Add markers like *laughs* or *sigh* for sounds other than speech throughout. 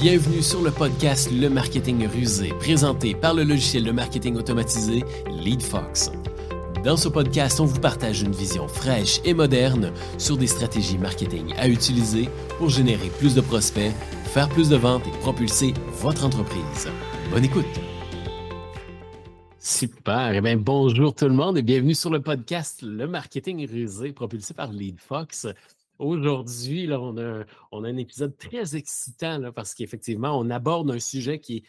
Bienvenue sur le podcast Le Marketing Rusé, présenté par le logiciel de marketing automatisé LeadFox. Dans ce podcast, on vous partage une vision fraîche et moderne sur des stratégies marketing à utiliser pour générer plus de prospects, faire plus de ventes et propulser votre entreprise. Bonne écoute! Super. Eh bien, bonjour tout le monde et bienvenue sur le podcast Le Marketing Rusé, propulsé par LeadFox. Aujourd'hui, on a, un épisode très excitant parce qu'effectivement, on aborde un sujet qui est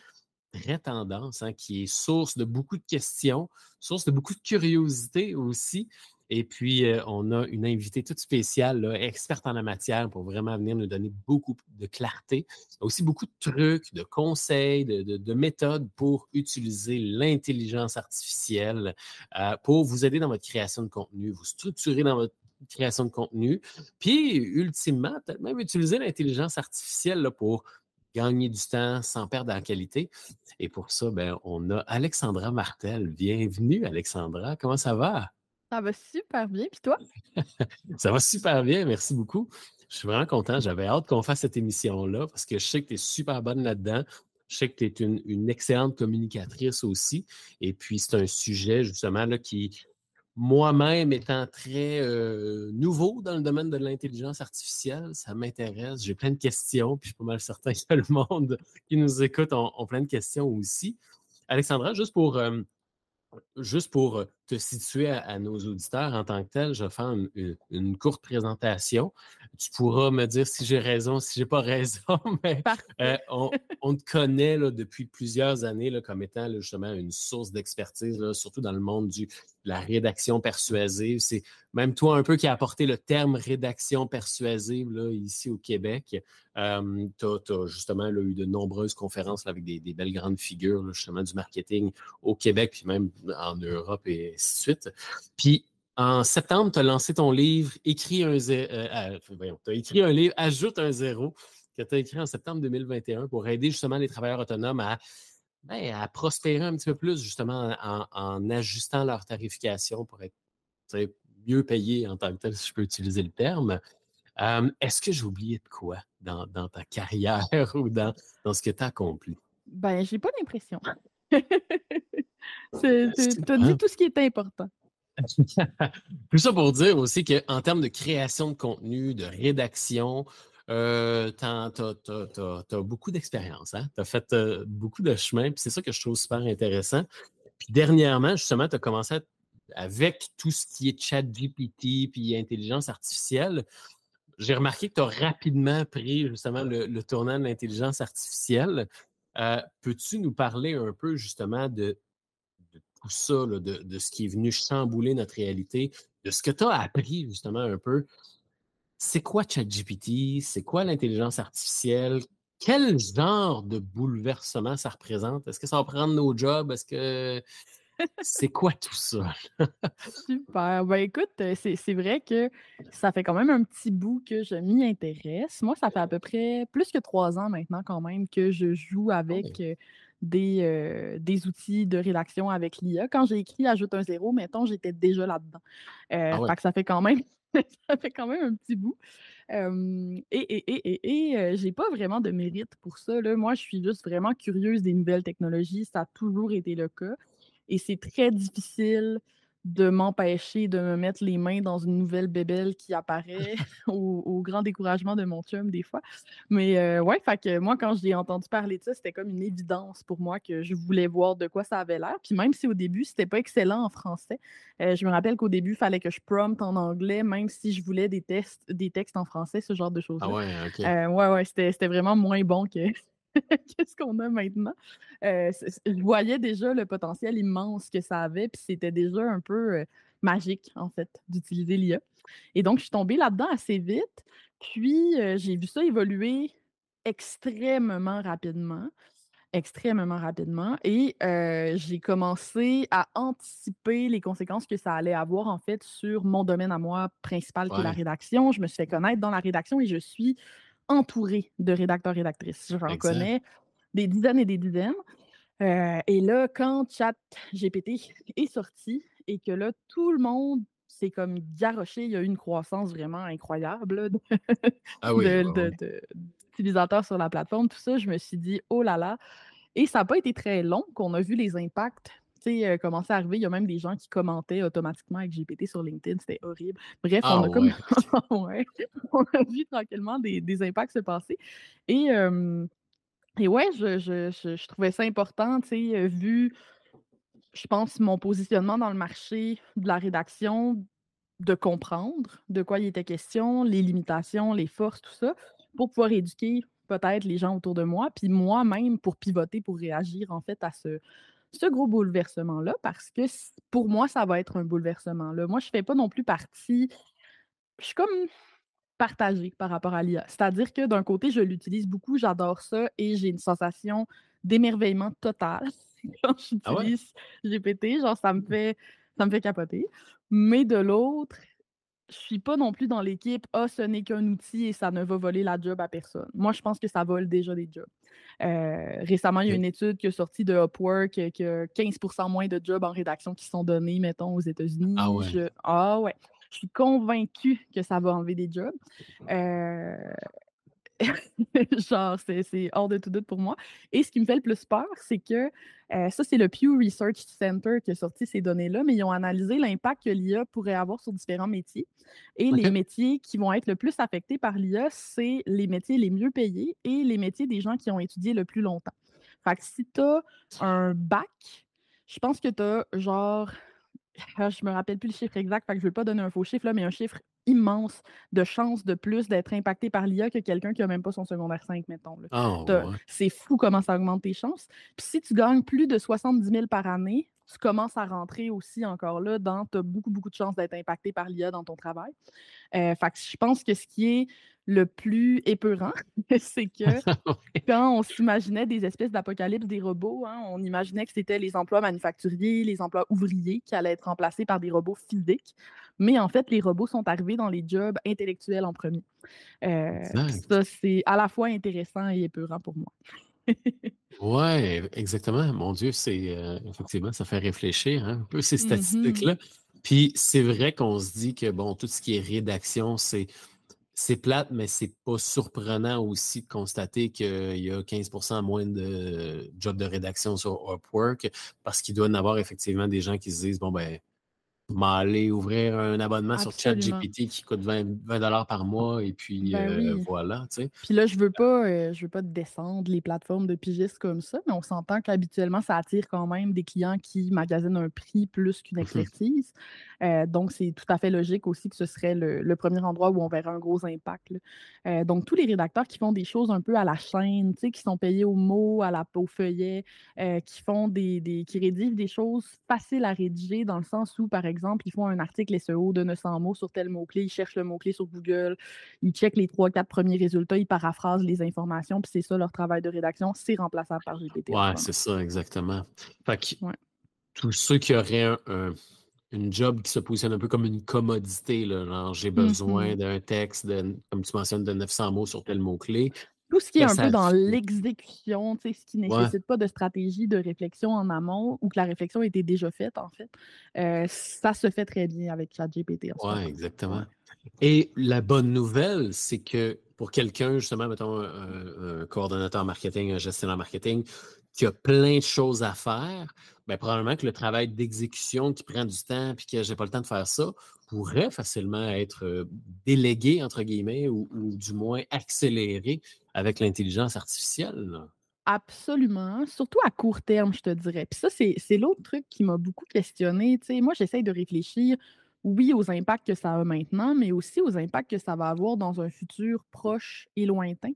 très tendance, hein, qui est source de beaucoup de questions, source de beaucoup de curiosité aussi. Et puis, euh, on a une invitée toute spéciale, experte en la matière, pour vraiment venir nous donner beaucoup de clarté, aussi beaucoup de trucs, de conseils, de, méthodes pour utiliser l'intelligence artificielle euh, pour vous aider dans votre création de contenu, vous structurer dans votre création de contenu. Puis, ultimement, peut-être même utiliser l'intelligence artificielle pour gagner du temps sans perdre en qualité. Et pour ça, ben, on a Alexandra Martel. Bienvenue, Alexandra. Comment ça va? Ça va super bien. Puis toi? *laughs* ça va super bien. Merci beaucoup. Je suis vraiment content. J'avais hâte qu'on fasse cette émission-là parce que je sais que tu es super bonne là-dedans. Je sais que tu es une, une, excellente communicatrice aussi. Et puis, c'est un sujet justement là, qui, moi-même étant très nouveau dans le domaine de l'intelligence artificielle, ça m'intéresse. J'ai plein de questions, puis je suis pas mal certain que le monde qui nous écoute ont, plein de questions aussi. Alexandra, juste pour, juste pour te situer à, nos auditeurs en tant que tel, je vais faire une, courte présentation. Tu pourras me dire si j'ai raison, si j'ai pas *laughs* raison, mais on, te connaît là, depuis plusieurs années là, comme étant justement une source d'expertise, surtout dans le monde du, la rédaction persuasive. C'est même toi un peu qui a apporté le terme rédaction persuasive ici au Québec. tu as, justement eu de nombreuses conférences avec des, belles grandes figures justement du marketing au Québec, puis même en Europe et ainsi de suite. Puis en septembre, tu as lancé ton livre Écris un zéro. Euh, euh, tu as écrit un livre Ajoute un zéro que tu as écrit en septembre 2021 pour aider justement les travailleurs autonomes à ben, à prospérer un petit peu plus, justement, en, ajustant leur tarification pour être mieux payé en tant que tel, si je peux utiliser le terme. Est-ce que j'ai oublié de quoi dans, ta carrière *laughs* ou dans, dans ce que tu as accompli? Ben, j'ai pas l'impression. *laughs* tu as dit tout ce qui était important. *laughs* Tout ça pour dire aussi qu'en termes de création de contenu, de rédaction, euh, tu as, beaucoup d'expérience, hein? tu as fait euh, beaucoup de chemin, puis c'est ça que je trouve super intéressant. Puis dernièrement, justement, tu as commencé avec tout ce qui est chat GPT puis intelligence artificielle. J'ai remarqué que tu as rapidement pris justement le, tournant de l'intelligence artificielle. Euh, peux-tu nous parler un peu justement de, tout ça, de, de, ce qui est venu chambouler notre réalité, de ce que tu as appris justement un peu? C'est quoi ChatGPT? C'est quoi l'intelligence artificielle? Quel genre de bouleversement ça représente? Est-ce que ça va prendre nos jobs? Est-ce que c'est quoi tout ça? Super. Ben écoute, euh, c'est vrai que ça fait quand même un petit bout que je m'y intéresse. Moi, ça fait à peu près plus que trois ans maintenant quand même que je joue avec euh, des, euh, des outils de rédaction avec l'IA. Quand j'ai écrit Ajoute un zéro, mettons, j'étais déjà là-dedans. Ah que ça fait quand même *laughs* ça fait quand même un petit bout. et et, et, j'ai pas vraiment de mérite pour ça. Là. Moi, je suis juste vraiment curieuse des nouvelles technologies. Ça a toujours été le cas. Et c'est très difficile de m'empêcher de me mettre les mains dans une nouvelle bébelle qui apparaît *laughs* *laughs* au, grand découragement de mon chum des fois. Mais euh, ouais, fait que moi, quand j'ai entendu parler de ça, c'était comme une évidence pour moi que je voulais voir de quoi ça avait l'air. Puis même si au début, c'était pas excellent en français, euh, je me rappelle qu'au début, il fallait que je prompt en anglais, même si je voulais des, tests, des textes en français, ce genre de choses-là. Ah ouais, OK. Euh, ouais, ouais, c'était vraiment moins bon que, *laughs* qu'est-ce qu'on a maintenant? Euh, je voyais déjà le potentiel immense que ça avait, puis c'était déjà un peu euh, magique, en fait, d'utiliser l'IA. Et donc, je suis tombée là-dedans assez vite, puis euh, j'ai vu ça évoluer extrêmement rapidement extrêmement rapidement et j'ai commencé à anticiper les conséquences que ça allait avoir en fait sur mon domaine à moi principal qui est la rédaction. Je me suis fait connaître dans la rédaction et je suis entouré de rédacteurs rédactrices. J'en connais des dizaines et des dizaines. Euh, et là, quand ChatGPT est sorti et que là, tout le monde s'est comme garoché, il y a eu une croissance vraiment incroyable ah *laughs* oui, utilisateurs sur la plateforme, tout ça, je me suis dit, oh là là. Et ça n'a pas été très long qu'on a vu les impacts euh, commencer à arriver. Il y a même des gens qui commentaient automatiquement avec GPT sur LinkedIn. C'était horrible. Bref, on, ah a comme... *laughs* on a vu tranquillement des, impacts se passer. Et, et ouais, je, je, trouvais ça important, vu, je pense, mon positionnement dans le marché de la rédaction, de comprendre de quoi il était question, les limitations, les forces, tout ça, pour pouvoir éduquer peut-être les gens autour de moi, puis moi-même pour pivoter, pour réagir en fait à ce, ce gros bouleversement-là, parce que pour moi, ça va être un bouleversement. Là. Moi, je ne fais pas non plus partie. Je suis comme partagée par rapport à l'IA. C'est-à-dire que d'un côté, je l'utilise beaucoup, j'adore ça et j'ai une sensation d'émerveillement total *laughs* quand ah j'utilise GPT. Genre, ça me fait ça me fait capoter. Mais de l'autre, je suis pas non plus dans l'équipe Ah, ce n'est qu'un outil et ça ne va voler la job à personne. Moi, je pense que ça vole déjà des jobs. Euh, récemment, il y a une étude qui est sortie de Upwork euh, qui a 15% moins de jobs en rédaction qui sont donnés, mettons, aux États-Unis. Ah ouais. Je... Ah ouais. Je suis convaincue que ça va enlever des jobs. Euh, *laughs* Genre, c'est hors de tout doute pour moi. Et ce qui me fait le plus peur, c'est que euh, ça, c'est le Pew Research Center qui a sorti ces données-là, mais ils ont analysé l'impact que l'IA pourrait avoir sur différents métiers. Et les métiers qui vont être le plus affectés par l'IA, c'est les métiers les mieux payés et les métiers des gens qui ont étudié le plus longtemps. Fait que si tu as un bac, je pense que tu as genre *laughs* je me rappelle plus le chiffre exact, fait que je ne vais pas donner un faux chiffre, là, mais un chiffre immense de chances de plus d'être impacté par l'IA que quelqu'un qui n'a même pas son secondaire 5, mettons. Ah, c'est fou comment ça augmente tes chances. Puis si tu gagnes plus de 70 000 par année, tu commences à rentrer aussi encore là dans, tu as beaucoup, beaucoup de chances d'être impacté par l'IA dans ton travail. Euh, fait que je pense que ce qui est le plus épeurant, *laughs* c'est que *laughs* quand on s'imaginait des espèces d'apocalypse des robots, hein, on imaginait que c'était les emplois manufacturiers, les emplois ouvriers qui allaient être remplacés par des robots physiques. Mais en fait, les robots sont arrivés dans les jobs intellectuels en premier. Euh, ça, c'est à la fois intéressant et épeurant pour moi. *laughs* oui, exactement. Mon Dieu, c'est euh, effectivement, ça fait réfléchir hein, un peu ces mm-hmm. statistiques-là. Puis c'est vrai qu'on se dit que bon, tout ce qui est rédaction, c'est c'est plate, mais c'est pas surprenant aussi de constater qu'il y a 15% moins de jobs de rédaction sur Upwork parce qu'il doit y en avoir effectivement des gens qui se disent bon ben m'aller ouvrir un abonnement sur ChatGPT qui coûte 20, 20 par mois et puis ben euh, voilà. Puis là, je veux pas euh, je veux pas descendre les plateformes de pigistes comme ça, mais on s'entend qu'habituellement, ça attire quand même des clients qui magasinent un prix plus qu'une *laughs* expertise. Euh, donc, c'est tout à fait logique aussi que ce serait le, premier endroit où on verrait un gros impact. donc, tous les rédacteurs qui font des choses un peu à la chaîne, qui sont payés au mot, à la, au feuillet, qui font des, des, qui rédigent des choses faciles à rédiger dans le sens où, par exemple, exemple, ils font un article SEO de 900 mots sur tel mot-clé, ils cherchent le mot-clé sur Google, ils checkent les trois, quatre premiers résultats, ils paraphrasent les informations, puis c'est ça leur travail de rédaction, c'est remplaçable par GPT. Ouais, c'est ça, exactement. Fait que tous ceux qui auraient une job qui se positionne un peu comme une commodité, là, j'ai besoin mm-hmm. d'un texte, de, comme tu mentionnes, de 900 mots sur tel mot-clé, tout ce qui est un peu dans l'exécution, ce qui ne nécessite pas de stratégie de réflexion en amont ou que la réflexion était déjà faite, en fait, euh, ça se fait très bien avec ChatGPT. Oui, exactement. Et la bonne nouvelle, c'est que pour quelqu'un, justement, mettons, un, coordonnateur marketing, un gestionnaire marketing, qui a plein de choses à faire, bien, probablement que le travail d'exécution qui prend du temps et que j'ai pas le temps de faire ça pourrait facilement être délégué, entre guillemets, ou, du moins accéléré avec l'intelligence artificielle. Absolument, surtout à court terme, je te dirais. Puis ça, c'est l'autre truc qui m'a beaucoup questionné. moi, j'essaye de réfléchir, oui, aux impacts que ça a maintenant, mais aussi aux impacts que ça va avoir dans un futur proche et lointain.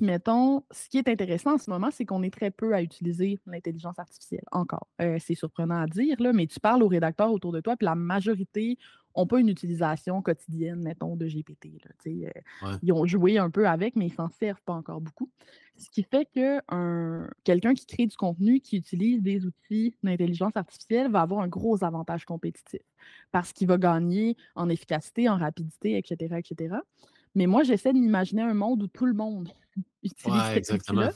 Mettons, ce qui est intéressant en ce moment, c'est qu'on est très peu à utiliser l'intelligence artificielle encore. Euh, c'est surprenant à dire, là, mais tu parles aux rédacteurs autour de toi, puis la majorité n'ont pas une utilisation quotidienne, mettons, de GPT. Euh, ils ont joué un peu avec, mais ils s'en servent pas encore beaucoup. Ce qui fait que quelqu'un qui crée du contenu, qui utilise des outils d'intelligence artificielle, va avoir un gros avantage compétitif parce qu'il va gagner en efficacité, en rapidité, etc., etc. Mais moi, j'essaie de m'imaginer un monde où tout le monde *laughs* utilise ouais, cet outil-là.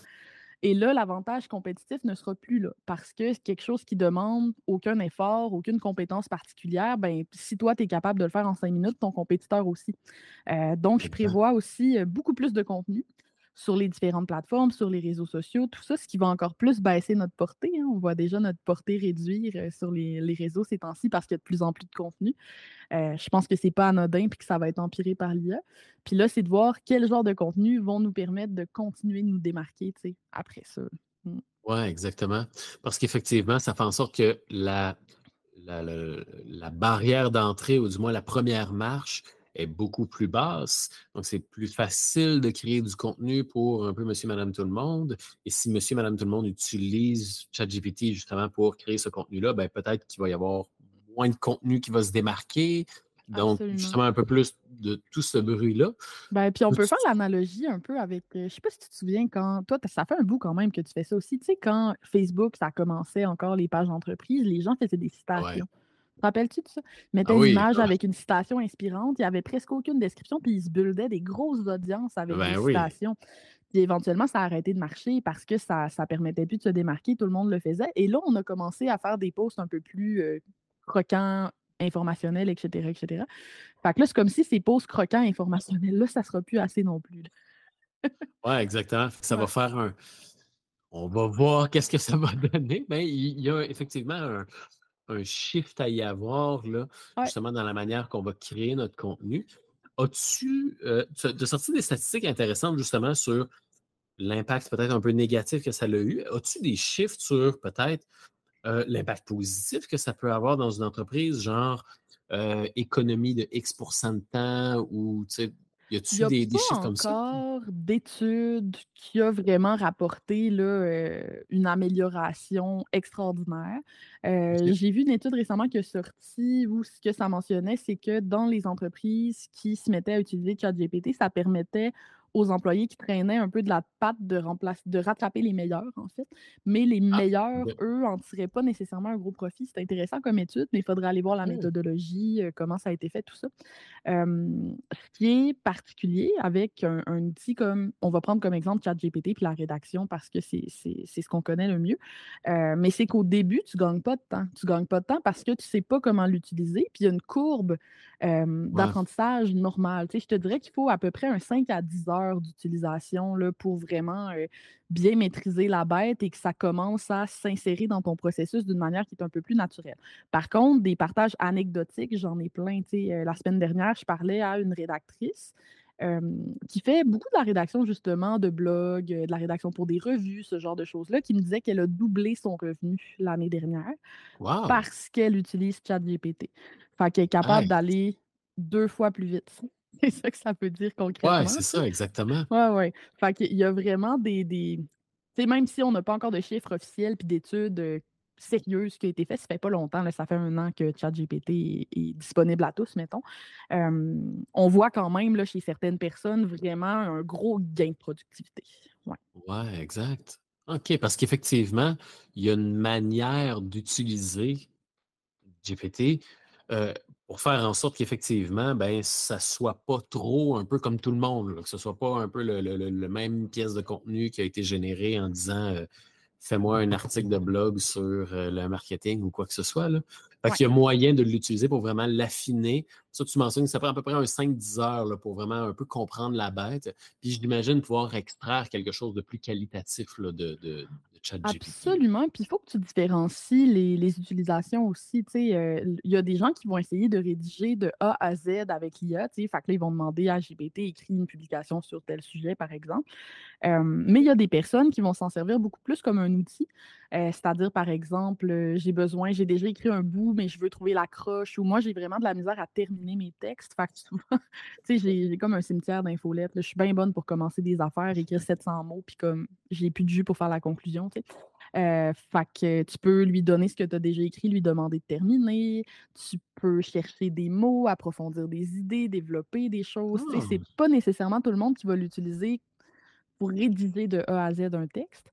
Et là, l'avantage compétitif ne sera plus là parce que c'est quelque chose qui demande aucun effort, aucune compétence particulière. Ben, si toi, tu es capable de le faire en cinq minutes, ton compétiteur aussi. Euh, donc, je prévois aussi euh, beaucoup plus de contenu sur les différentes plateformes, sur les réseaux sociaux, tout ça, ce qui va encore plus baisser notre portée. Hein. On voit déjà notre portée réduire euh, sur les, réseaux ces temps-ci parce qu'il y a de plus en plus de contenu. Euh, je pense que c'est pas anodin et que ça va être empiré par l'IA. Puis là, c'est de voir quel genre de contenu vont nous permettre de continuer de nous démarquer après ça. Mm. Oui, exactement. Parce qu'effectivement, ça fait en sorte que la, barrière d'entrée, ou du moins la première marche, est beaucoup plus basse. Donc, c'est plus facile de créer du contenu pour un peu monsieur, madame, tout le monde. Et si monsieur, madame, tout le monde utilise ChatGPT justement pour créer ce contenu-là, ben, peut-être qu'il va y avoir moins de contenu qui va se démarquer, donc, justement, un peu plus de tout ce bruit-là. Ben, puis on peut faire l'analogie un peu avec, euh, je sais pas si tu te souviens, quand toi, ça fait un bout quand même que tu fais ça aussi. Tu sais, quand Facebook, ça commençait encore les pages d'entreprise, les gens faisaient des citations. Rappelles-tu de ça? Ils mettaient ah une image avec une citation inspirante, il n'y avait presque aucune description, puis ils se buildaient des grosses audiences avec ben des citations. Puis éventuellement, ça a arrêté de marcher parce que ça ne permettait plus de se démarquer, tout le monde le faisait. Et là, on a commencé à faire des posts un peu plus euh, croquants, informationnel, etc., etc. Fait que là, c'est comme si ces pauses croquants informationnels-là, ça ne sera plus assez non plus. oui, exactement. Ça va faire un. On va voir qu'est-ce que ça va *laughs* donner. Mais il y a effectivement un, shift à y avoir, là, justement, dans la manière qu'on va créer notre contenu. As-tu euh, de sortir des statistiques intéressantes, justement, sur l'impact peut-être un peu négatif que ça a eu? As-tu des chiffres sur peut-être euh, l'impact positif que ça peut avoir dans une entreprise, genre euh, économie de X de temps ou y a-t-il des, des, chiffres comme ça? encore d'études qui a vraiment rapporté là, euh, une amélioration extraordinaire. J'ai vu une étude récemment qui est sortie où ce que ça mentionnait, c'est que dans les entreprises qui se mettaient à utiliser ChatGPT, ça permettait aux employés qui traînaient un peu de la patte de, remplacer, de rattraper les meilleurs, en fait. Mais les ah, meilleurs, eux, en tiraient pas nécessairement un gros profit. C'est intéressant comme étude, mais il faudrait aller voir la mmh. méthodologie, euh, comment ça a été fait, tout ça. ce qui est particulier avec un, outil comme, on va prendre comme exemple ChatGPT puis la rédaction parce que c'est ce qu'on connaît le mieux. Euh, mais c'est qu'au début, tu gagnes pas de temps. Tu gagnes pas de temps parce que tu sais pas comment l'utiliser. Puis il y a une courbe d'apprentissage normal. Tu sais, je te dirais qu'il faut à peu près un 5 à 10 heures d'utilisation pour vraiment bien maîtriser la bête et que ça commence à s'insérer dans ton processus d'une manière qui est un peu plus naturelle. Par contre, des partages anecdotiques, j'en ai plein. Tu sais, la semaine dernière, je parlais à une rédactrice qui fait beaucoup de la rédaction justement de blogs, de la rédaction pour des revues, ce genre de choses-là, qui me disait qu'elle a doublé son revenu l'année dernière parce qu'elle utilise ChatGPT. Fait qu'elle est capable d'aller deux fois plus vite. *laughs* C'est ça que ça peut dire concrètement. Oui, c'est ça, exactement. Oui, oui. Fait qu'il y a vraiment des. des... même si on n'a pas encore de chiffres officiels puis d'études sérieuses qui ont été faites, ça fait pas longtemps, là, ça fait un an que ChatGPT est, disponible à tous, mettons. on voit quand même là, chez certaines personnes vraiment un gros gain de productivité. Oui, ouais, exact. OK, parce qu'effectivement, il y a une manière d'utiliser GPT euh, pour faire en sorte qu'effectivement, ben, ça ne soit pas trop un peu comme tout le monde, que ce ne soit pas un peu le, même pièce de contenu qui a été générée en disant euh, fais-moi un article de blog sur euh, le marketing ou quoi que ce soit. Là. Fait qu'il y a moyen de l'utiliser pour vraiment l'affiner. Ça, tu mentionnes que ça prend à peu près un 5-10 heures pour vraiment un peu comprendre la bête. Puis je l'imagine pouvoir extraire quelque chose de plus qualitatif de, Absolument. Puis il faut que tu différencies les, utilisations aussi. Euh, il y a des gens qui vont essayer de rédiger de A à Z avec l'IA. Fait que là, ils vont demander à GPT écrit une publication sur tel sujet, par exemple. mais il y a des personnes qui vont s'en servir beaucoup plus comme un outil. Euh, c'est-à-dire, par exemple, j'ai besoin, j'ai déjà écrit un bout, mais je veux trouver l'accroche, ou moi, j'ai vraiment de la misère à terminer mes textes. Fait que souvent, *laughs* j'ai comme un cimetière d'infolettes. Je suis bien bonne pour commencer des affaires, écrire 700 mots, puis comme j'ai plus de jus pour faire la conclusion. Euh, fait que tu peux lui donner ce que tu as déjà écrit, lui demander de terminer. Tu peux chercher des mots, approfondir des idées, développer des choses. Ce C'est pas nécessairement tout le monde qui va l'utiliser pour rédiger de A à Z un texte.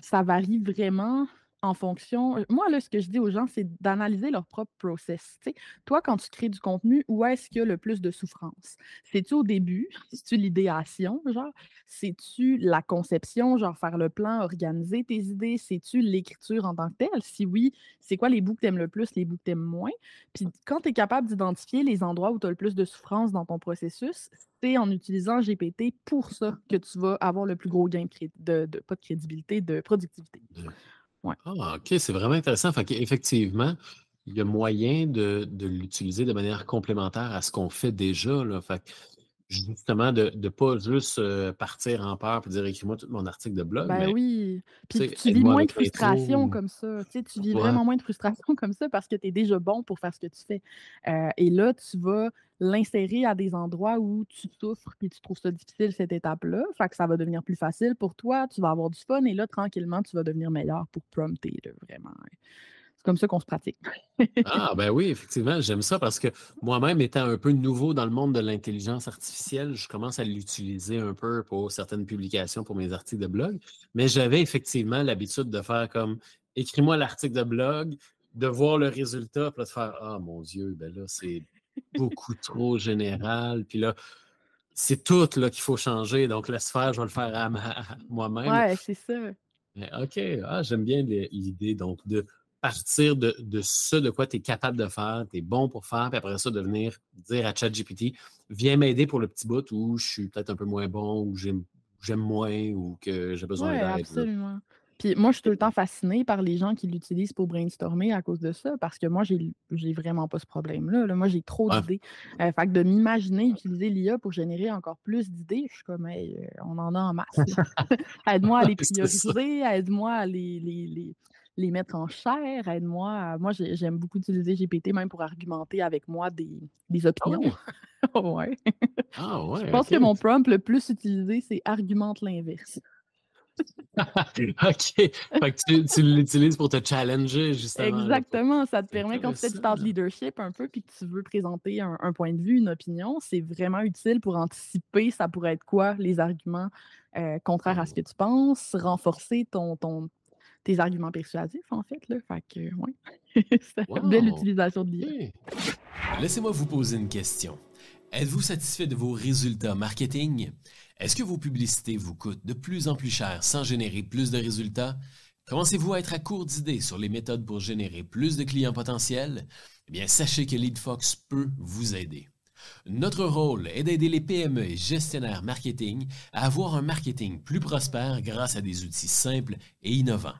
ça varie vraiment en fonction. Moi, là, ce que je dis aux gens, c'est d'analyser leur propre process. toi, quand tu crées du contenu, où est-ce qu'il y a le plus de souffrance? C'est-tu au début? C'est-tu l'idéation, genre? C'est-tu la conception, genre faire le plan, organiser tes idées? C'est-tu l'écriture en tant que telle? Si oui, c'est quoi les bouts que tu aimes le plus, les bouts que tu aimes moins? Puis quand tu es capable d'identifier les endroits où tu as le plus de souffrance dans ton processus, c'est en utilisant GPT pour ça que tu vas avoir le plus gros gain de, de pas de crédibilité, de productivité. Ah, OK, c'est vraiment intéressant. Fait qu'effectivement, il y a moyen de, l'utiliser de manière complémentaire à ce qu'on fait déjà. Là. Fait justement, de ne pas juste euh, partir en peur et dire écris-moi tout mon article de blog. Ben oui. Puis tu vis moins de frustration comme ça. Tu, vis vraiment moins de frustration *laughs* comme ça parce que tu es déjà bon pour faire ce que tu fais. Euh, et là, tu vas l'insérer à des endroits où tu souffres et tu trouves ça difficile, cette étape-là. Fait que ça va devenir plus facile pour toi, tu vas avoir du fun et là, tranquillement, tu vas devenir meilleur pour prompter, vraiment. Comme ça qu'on se pratique. ah, ben oui, effectivement, j'aime ça parce que moi-même, étant un peu nouveau dans le monde de l'intelligence artificielle, je commence à l'utiliser un peu pour certaines publications, pour mes articles de blog. Mais j'avais effectivement l'habitude de faire comme écris-moi l'article de blog, de voir le résultat, puis de faire Ah mon Dieu, ben là, c'est beaucoup trop général. Puis là, c'est tout là, qu'il faut changer. Donc, laisse faire, je vais le faire à, moi-même. Ouais, c'est ça. OK, ah, j'aime bien l'idée donc de partir de, de ce de quoi tu es capable de faire, tu es bon pour faire, puis après ça, de venir dire à ChatGPT, viens m'aider pour le petit bout où je suis peut-être un peu moins bon, ou j'aime moins, ou que j'ai besoin d'aide. Absolument. Puis moi, je suis tout le temps fascinée par les gens qui l'utilisent pour brainstormer à cause de ça, parce que moi, j'ai, vraiment pas ce problème-là. Moi, j'ai trop d'idées. Euh, fait que de m'imaginer utiliser l'IA pour générer encore plus d'idées, je suis comme, euh, on en a en masse. *laughs* aide-moi à les *laughs* prioriser, aide-moi à les, les, les, mettre en chair, aide-moi. Moi, j'aime beaucoup utiliser GPT même pour argumenter avec moi des, des opinions. *laughs* Oh! ouais. Ah ouais. Je pense que mon prompt le plus utilisé, c'est argumente l'inverse. *laughs* OK. Fait que tu, l'utilises pour te challenger, justement. Exactement. Ça te permet, quand tu fais du thought leadership un peu, puis que tu veux présenter un, point de vue, une opinion, c'est vraiment utile pour anticiper ça pourrait être quoi les arguments euh, contraires à ce que tu penses, renforcer ton, ton, tes arguments persuasifs, en fait. Là. Fait que, ouais. *laughs* c'est une belle utilisation de l'IA. Laissez-moi vous poser une question. Êtes-vous satisfait de vos résultats marketing? Est-ce que vos publicités vous coûtent de plus en plus cher sans générer plus de résultats? Commencez-vous à être à court d'idées sur les méthodes pour générer plus de clients potentiels? Eh bien, sachez que LeadFox peut vous aider. Notre rôle est d'aider les PME et gestionnaires marketing à avoir un marketing plus prospère grâce à des outils simples et innovants.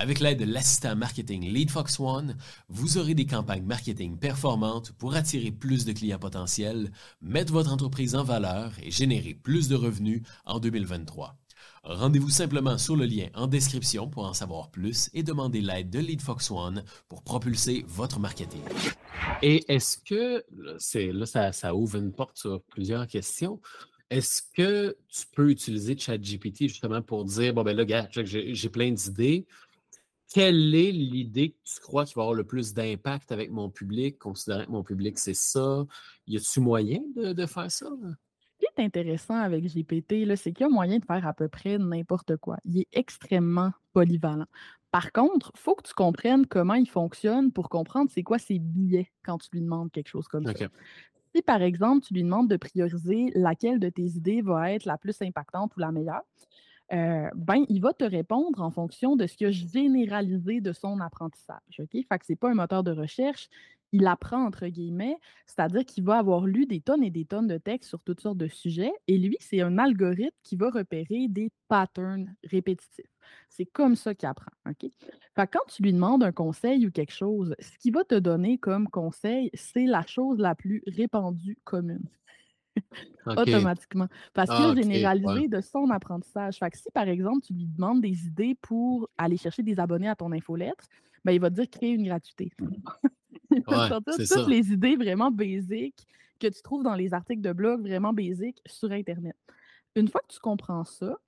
Avec l'aide de l'assistant marketing LeadFox One, vous aurez des campagnes marketing performantes pour attirer plus de clients potentiels, mettre votre entreprise en valeur et générer plus de revenus en 2023. Rendez-vous simplement sur le lien en description pour en savoir plus et demander l'aide de LeadFox One pour propulser votre marketing. Et est-ce que, c'est, là, ça, ouvre une porte sur plusieurs questions. Est-ce que tu peux utiliser ChatGPT justement pour dire, bon, ben là, gars, j'ai plein d'idées, quelle est l'idée que tu crois qui va avoir le plus d'impact avec mon public, considérant que mon public, c'est ça? Y a-tu moyen de, faire ça? Ce qui est intéressant avec GPT, c'est qu'il y a moyen de faire à peu près n'importe quoi. Il est extrêmement polyvalent. Par contre, il faut que tu comprennes comment il fonctionne pour comprendre c'est quoi ses billets quand tu lui demandes quelque chose comme ça. Si, par exemple, tu lui demandes de prioriser laquelle de tes idées va être la plus impactante ou la meilleure, euh, ben, il va te répondre en fonction de ce qu'il a généralisé de son apprentissage. OK? Fait que ce n'est pas un moteur de recherche. Il apprend, entre guillemets, c'est-à-dire qu'il va avoir lu des tonnes et des tonnes de textes sur toutes sortes de sujets. Et lui, c'est un algorithme qui va repérer des patterns répétitifs. C'est comme ça qu'il apprend. OK? Fait quand tu lui demandes un conseil ou quelque chose, ce qu'il va te donner comme conseil, c'est la chose la plus répandue commune. Automatiquement. Parce qu'il a ah, généralisé de son apprentissage. Fait que si, par exemple, tu lui demandes des idées pour aller chercher des abonnés à ton infolettre, ben, il va te dire créer une gratuité. *laughs* il va sortir toutes les idées vraiment basiques que tu trouves dans les articles de blog vraiment basiques sur Internet. Une fois que tu comprends ça,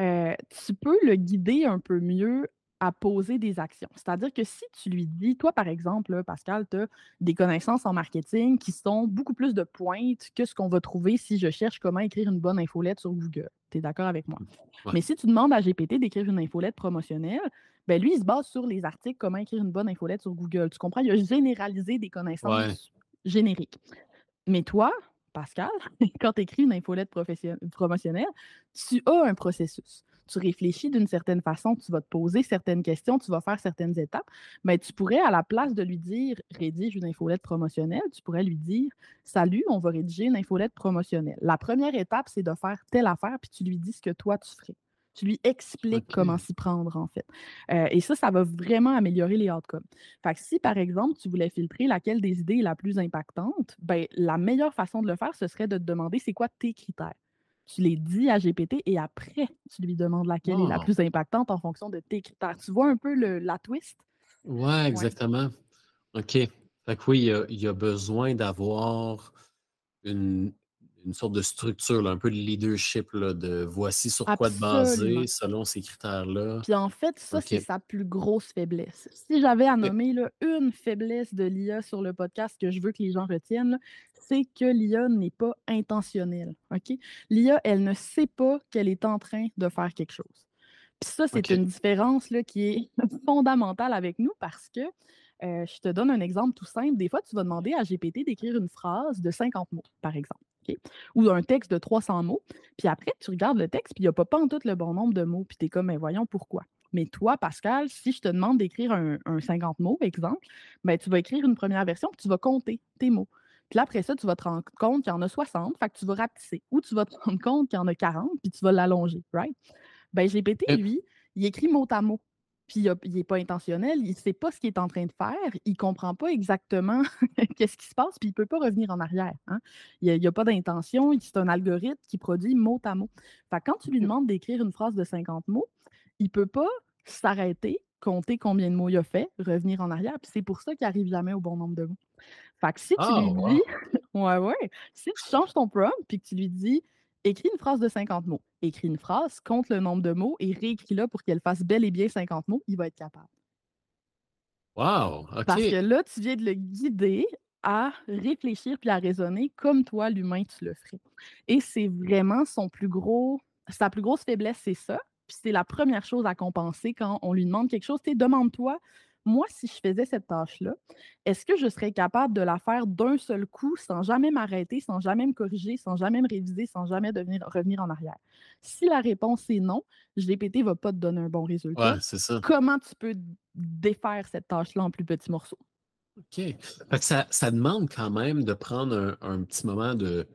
euh, tu peux le guider un peu mieux à poser des actions. C'est-à-dire que si tu lui dis, toi par exemple, Pascal, tu as des connaissances en marketing qui sont beaucoup plus de pointe que ce qu'on va trouver si je cherche comment écrire une bonne infolette sur Google. Tu es d'accord avec moi? Mais si tu demandes à GPT d'écrire une infolette promotionnelle, ben lui, il se base sur les articles comment écrire une bonne infolette sur Google. Tu comprends? Il a généralisé des connaissances génériques. Mais toi, Pascal, *laughs* quand tu écris une infolette promotionnelle, tu as un processus tu réfléchis d'une certaine façon, tu vas te poser certaines questions, tu vas faire certaines étapes, mais tu pourrais, à la place de lui dire rédige une infolette promotionnelle, tu pourrais lui dire Salut, on va rédiger une infolette promotionnelle. La première étape, c'est de faire telle affaire, puis tu lui dis ce que toi tu ferais. Tu lui expliques comment s'y prendre, en fait. Euh, et ça, ça va vraiment améliorer les outcomes. Fait que si, par exemple, tu voulais filtrer laquelle des idées est la plus impactante, ben, la meilleure façon de le faire, ce serait de te demander c'est quoi tes critères tu les dis à GPT et après, *laughs* tu lui demandes laquelle est la plus impactante en fonction de tes critères. Tu vois un peu le, la twist? Ouais, exactement. OK. Fait que oui, il y a besoin d'avoir une, une sorte de structure, un peu de leadership, de voici sur quoi te baser selon ces critères-là. Puis en fait, ça, c'est sa plus grosse faiblesse. Si j'avais à nommer une faiblesse de l'IA sur le podcast que je veux que les gens retiennent, c'est que l'IA n'est pas intentionnelle. L'IA, elle ne sait pas qu'elle est en train de faire quelque chose. Puis ça, c'est une différence là, qui est *laughs* fondamentale avec nous parce que euh, je te donne un exemple tout simple. Des fois, tu vas demander à GPT d'écrire une phrase de 50 mots, par exemple ou un texte de 300 mots. Puis après, tu regardes le texte, puis il n'y a pas, pas en tout le bon nombre de mots. Puis tu es comme, mais voyons pourquoi? Mais toi, Pascal, si je te demande d'écrire un, 50 mots, exemple, ben, tu vas écrire une première version, puis tu vas compter tes mots. Puis là, après ça, tu vas te rendre compte qu'il y en a 60, fait que tu vas rapetisser. Ou tu vas te rendre compte qu'il y en a 40, puis tu vas l'allonger, right? Ben, GPT, lui, il écrit mot à mot puis il n'est pas intentionnel, il ne sait pas ce qu'il est en train de faire, il ne comprend pas exactement *laughs* qu'est-ce qui se passe, puis il ne peut pas revenir en arrière. Hein. Il n'y a, pas d'intention, c'est un algorithme qui produit mot à mot. Fait quand tu lui demandes d'écrire une phrase de 50 mots, il ne peut pas s'arrêter, compter combien de mots il a fait, revenir en arrière, puis c'est pour ça qu'il n'arrive jamais au bon nombre de mots. Fait que si tu lui oh, dis, *laughs* ouais, ouais, si tu changes ton prompt, puis que tu lui dis, écris une phrase de 50 mots. Écris une phrase, compte le nombre de mots et réécris-la pour qu'elle fasse bel et bien 50 mots. Il va être capable. Wow! Parce que là, tu viens de le guider à réfléchir puis à raisonner comme toi, l'humain, tu le ferais. Et c'est vraiment son plus gros, sa plus grosse faiblesse, c'est ça. Puis c'est la première chose à compenser quand on lui demande quelque chose. Tu demande-toi moi, si je faisais cette tâche-là, est-ce que je serais capable de la faire d'un seul coup sans jamais m'arrêter, sans jamais me corriger, sans jamais me réviser, sans jamais devenir, revenir en arrière? Si la réponse est non, GPT ne va pas te donner un bon résultat. ça. Comment tu peux défaire cette tâche-là en plus petits morceaux? OK. ça, ça, demande quand même de prendre un, petit moment de,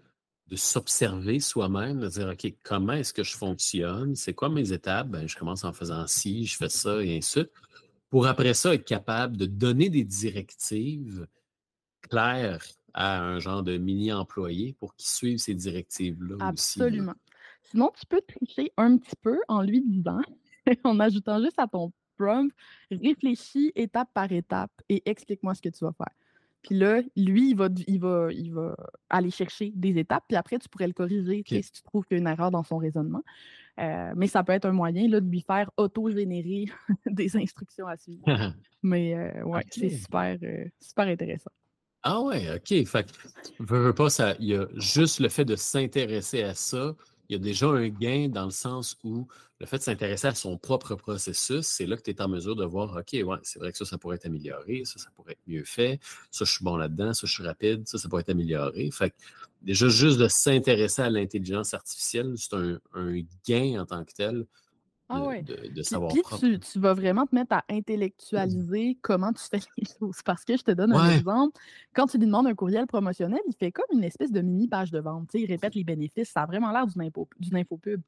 de s'observer soi-même, de dire OK, comment est-ce que je fonctionne? C'est quoi mes étapes? Ben, je commence en faisant ci, je fais ça et ainsi de suite pour après ça être capable de donner des directives claires à un genre de mini-employé pour qu'il suive ces directives-là Absolument. Sinon, tu peux tricher un petit peu en lui disant, *laughs* en ajoutant juste à ton prompt, réfléchis étape par étape et explique-moi ce que tu vas faire. Puis là, lui, il va, il, va, il va aller chercher des étapes, puis après, tu pourrais le corriger si tu trouves qu'il y a une erreur dans son raisonnement. Euh, mais ça peut être un moyen là, de lui faire auto-générer *laughs* des instructions à suivre. *laughs* mais euh, ouais, c'est super, euh, super intéressant. Ah ouais, OK. Fait que, pas, ça, il y a juste le fait de s'intéresser à ça, il y a déjà un gain dans le sens où le fait de s'intéresser à son propre processus, c'est là que tu es en mesure de voir, OK, ouais, c'est vrai que ça, ça pourrait être amélioré, ça, ça pourrait être mieux fait, ça, je suis bon là-dedans, ça, je suis rapide, ça, ça pourrait être amélioré. Fait que déjà, juste de s'intéresser à l'intelligence artificielle, c'est un, un, gain en tant que tel ah de, savoir Puis tu, vas vraiment te mettre à intellectualiser comment tu fais les *laughs* choses. Parce que je te donne un exemple. Quand tu lui demandes un courriel promotionnel, il fait comme une espèce de mini page de vente. il répète les bénéfices. Ça a vraiment l'air d'une info, infopub.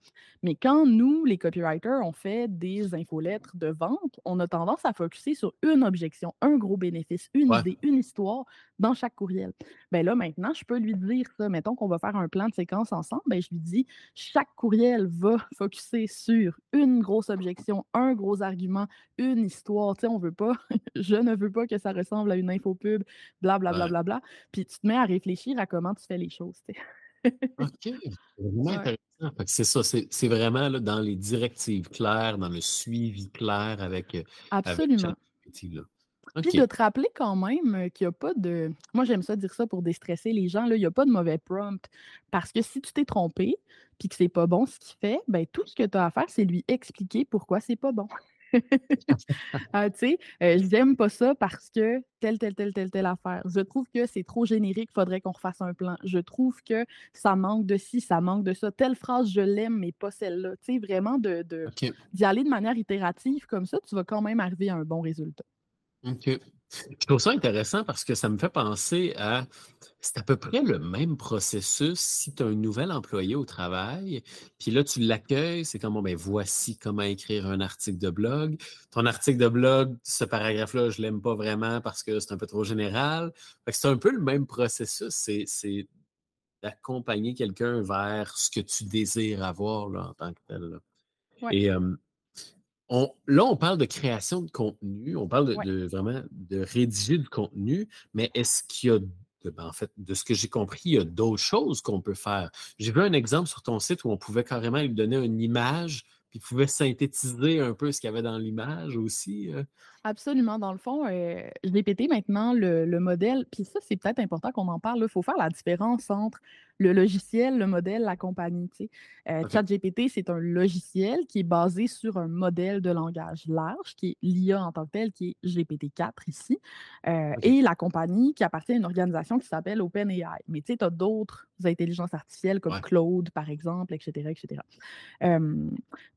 Mais quand nous, les copywriters, on fait des infolettres de vente, on a tendance à focuser sur une objection, un gros bénéfice, une idée, une histoire dans chaque courriel. Ben là, maintenant, je peux lui dire ça. Mettons qu'on va faire un plan de séquence ensemble. Ben, je lui dis chaque courriel va *laughs* focuser sur une grosse objection, un gros argument, une histoire. Tu sais, on veut pas, *laughs* je ne veux pas que ça ressemble à une infopub, blablabla. Bla, bla, bla, Puis tu te mets à réfléchir à comment tu fais les choses. OK. Vraiment intéressant. Ah, c'est ça, c'est vraiment là, dans les directives claires, dans le suivi clair avec, Absolument. Puis de te rappeler quand même qu'il n'y a pas de. Moi, j'aime ça dire ça pour déstresser les gens. Là, il n'y a pas de mauvais prompt. Parce que si tu t'es trompé puis que c'est pas bon ce qu'il fait, ben tout ce que tu as à faire, c'est lui expliquer pourquoi c'est pas bon. *laughs* ah, tu sais, euh, j'aime pas ça parce que telle, telle, telle, telle, telle affaire. Je trouve que c'est trop générique, il faudrait qu'on refasse un plan. Je trouve que ça manque de ci, ça manque de ça. Telle phrase, je l'aime, mais pas celle-là. Tu sais, vraiment d'y de, d'y aller de manière itérative comme ça, tu vas quand même arriver à un bon résultat. OK. Je trouve ça intéressant parce que ça me fait penser à. C'est à peu près le même processus si tu as un nouvel employé au travail, puis là, tu l'accueilles, c'est comme, bon, ben, voici comment écrire un article de blog. Ton article de blog, ce paragraphe-là, je ne l'aime pas vraiment parce que c'est un peu trop général. C'est un peu le même processus. C'est d'accompagner quelqu'un vers ce que tu désires avoir là, en tant que tel. Et là, on parle de création de contenu, on parle de, vraiment de rédiger du contenu, mais est-ce qu'il y a, ben, en fait, de ce que j'ai compris, il y a d'autres choses qu'on peut faire? J'ai vu un exemple sur ton site où on pouvait carrément lui donner une image, puis il pouvait synthétiser un peu ce qu'il y avait dans l'image aussi. Euh. Absolument. Dans le fond, euh, je maintenant le, le modèle, puis ça, c'est peut-être important qu'on en parle. Il faut faire la différence entre le logiciel, le modèle, la compagnie. Euh, ChatGPT, c'est un logiciel qui est basé sur un modèle de langage large, qui est l'IA en tant que tel, qui est GPT-4 ici, euh, et la compagnie qui appartient à une organisation qui s'appelle OpenAI. Mais tu as d'autres intelligences artificielles comme Claude, par exemple, etc. etc.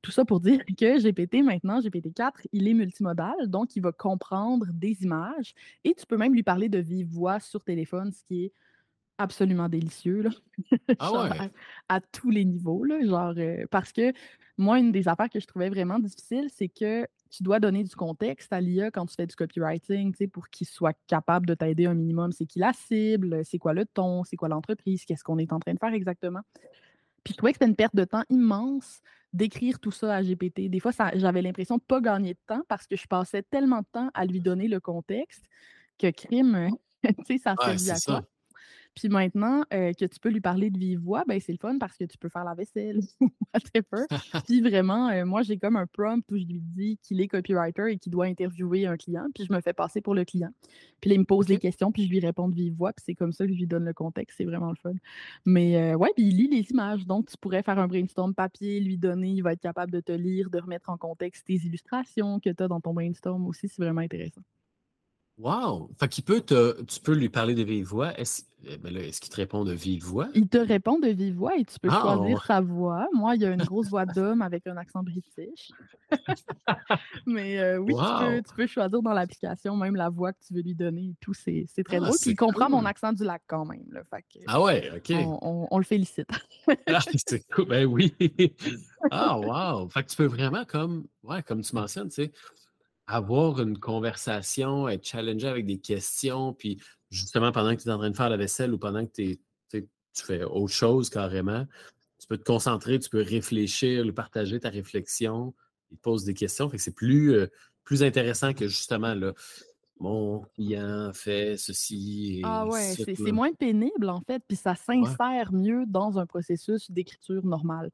tout ça pour dire que GPT, maintenant, GPT-4, il est multimodal, donc va comprendre des images et tu peux même lui parler de vive voix sur téléphone, ce qui est absolument délicieux, là. *laughs* Ah à, tous les niveaux, là, genre, euh, parce que moi, une des affaires que je trouvais vraiment difficile, c'est que tu dois donner du contexte à l'IA quand tu fais du copywriting, pour qu'il soit capable de t'aider un minimum. C'est qui la cible, c'est quoi le ton, c'est quoi l'entreprise, qu'est-ce qu'on est en train de faire exactement? Puis je trouvais que c'était une perte de temps immense d'écrire tout ça à GPT. Des fois, j'avais l'impression de ne pas gagner de temps parce que je passais tellement de temps à lui donner le contexte que crime, *laughs* tu sais, ça ouais, à quoi? Puis maintenant euh, que tu peux lui parler de vive voix, ben c'est le fun parce que tu peux faire la vaisselle *laughs* whatever. *laughs* puis vraiment, euh, moi, j'ai comme un prompt où je lui dis qu'il est copywriter et qu'il doit interviewer un client, puis je me fais passer pour le client. Puis là, il me pose les questions, puis je lui réponds de vive voix, puis c'est comme ça que je lui donne le contexte. C'est vraiment le fun. Mais euh, ouais, puis il lit les images. Donc, tu pourrais faire un brainstorm papier, lui donner, il va être capable de te lire, de remettre en contexte tes illustrations que tu as dans ton brainstorm aussi. C'est vraiment intéressant. Wow! Fait qu'il peut te, tu peux lui parler de vive voix. Est-ce, eh ben est-ce qu'il te répond de vive voix? Il te répond de vive voix et tu peux ah, choisir sa voix. Moi, il y a une grosse voix d'homme avec un accent british. *laughs* Mais euh, oui, tu, peux, choisir dans l'application même la voix que tu veux lui donner et tout. C'est, très ah, drôle. Puis il comprend mon accent du lac quand même. ah ouais, OK. On, le félicite. ah, c'est cool. Ben oui. Ah, wow! Fait que tu peux vraiment, comme, ouais, comme tu mentionnes, tu sais, avoir une conversation, être challengé avec des questions, puis justement pendant que tu es en train de faire la vaisselle ou pendant que tu fais autre chose carrément, tu peux te concentrer, tu peux réfléchir, lui partager ta réflexion, il te pose des questions. Fait c'est plus, euh, plus intéressant que justement là, mon client fait ceci. Et ah ouais, c'est moins pénible en fait, puis ça s'insère mieux dans un processus d'écriture normal.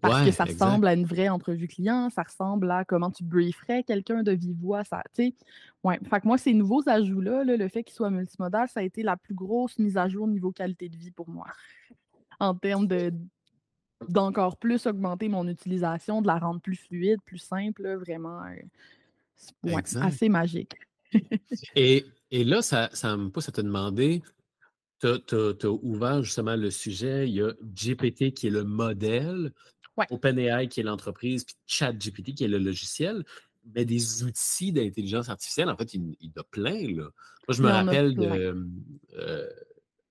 parce que ça ressemble à une vraie entrevue client, ça ressemble à comment tu brieferais quelqu'un de vive voix. Ça, ouais. Fait que moi, ces nouveaux ajouts-là, le fait qu'ils soient multimodal, ça a été la plus grosse mise à jour au niveau qualité de vie pour moi. *laughs* en termes de d'encore plus augmenter mon utilisation, de la rendre plus fluide, plus simple, vraiment. Euh, assez magique et, là, ça, ça me pousse à te demander, tu as, ouvert justement le sujet, il y a GPT qui est le modèle, OpenAI qui est l'entreprise, puis ChatGPT qui est le logiciel, mais des outils d'intelligence artificielle, en fait, il, y en a plein. Là. Moi, je me rappelle de. Euh,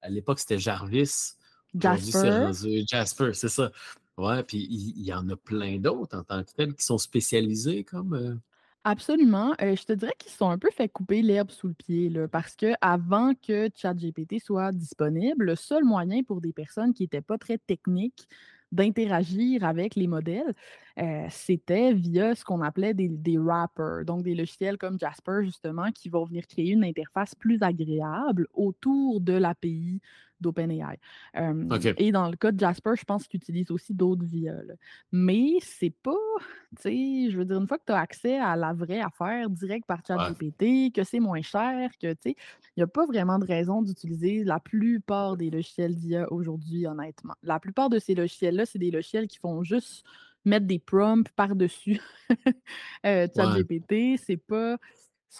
à l'époque, c'était Jarvis. Jasper. Jasper, c'est ça. Ouais, puis il, y en a plein d'autres en tant que tels qui sont spécialisés comme. Euh, Absolument. je te dirais qu'ils sont un peu fait couper l'herbe sous le pied, parce qu'avant que ChatGPT soit disponible, le seul moyen pour des personnes qui n'étaient pas très techniques d'interagir avec les modèles, c'était via ce qu'on appelait des, des wrappers, donc des logiciels comme Jasper, justement, qui vont venir créer une interface plus agréable autour de l'API d'OpenAI. Et dans le cas de Jasper, je pense qu'il utilise aussi d'autres VIA. Mais c'est pas, tu sais, je veux dire, une fois que tu as accès à la vraie affaire direct par ChatGPT, que c'est moins cher, que, tu sais, il n'y a pas vraiment de raison d'utiliser la plupart des logiciels d'IA aujourd'hui, honnêtement. La plupart de ces logiciels-là, c'est des logiciels qui font juste mettre des prompts par-dessus *laughs* euh, ChatGPT. C'est pas,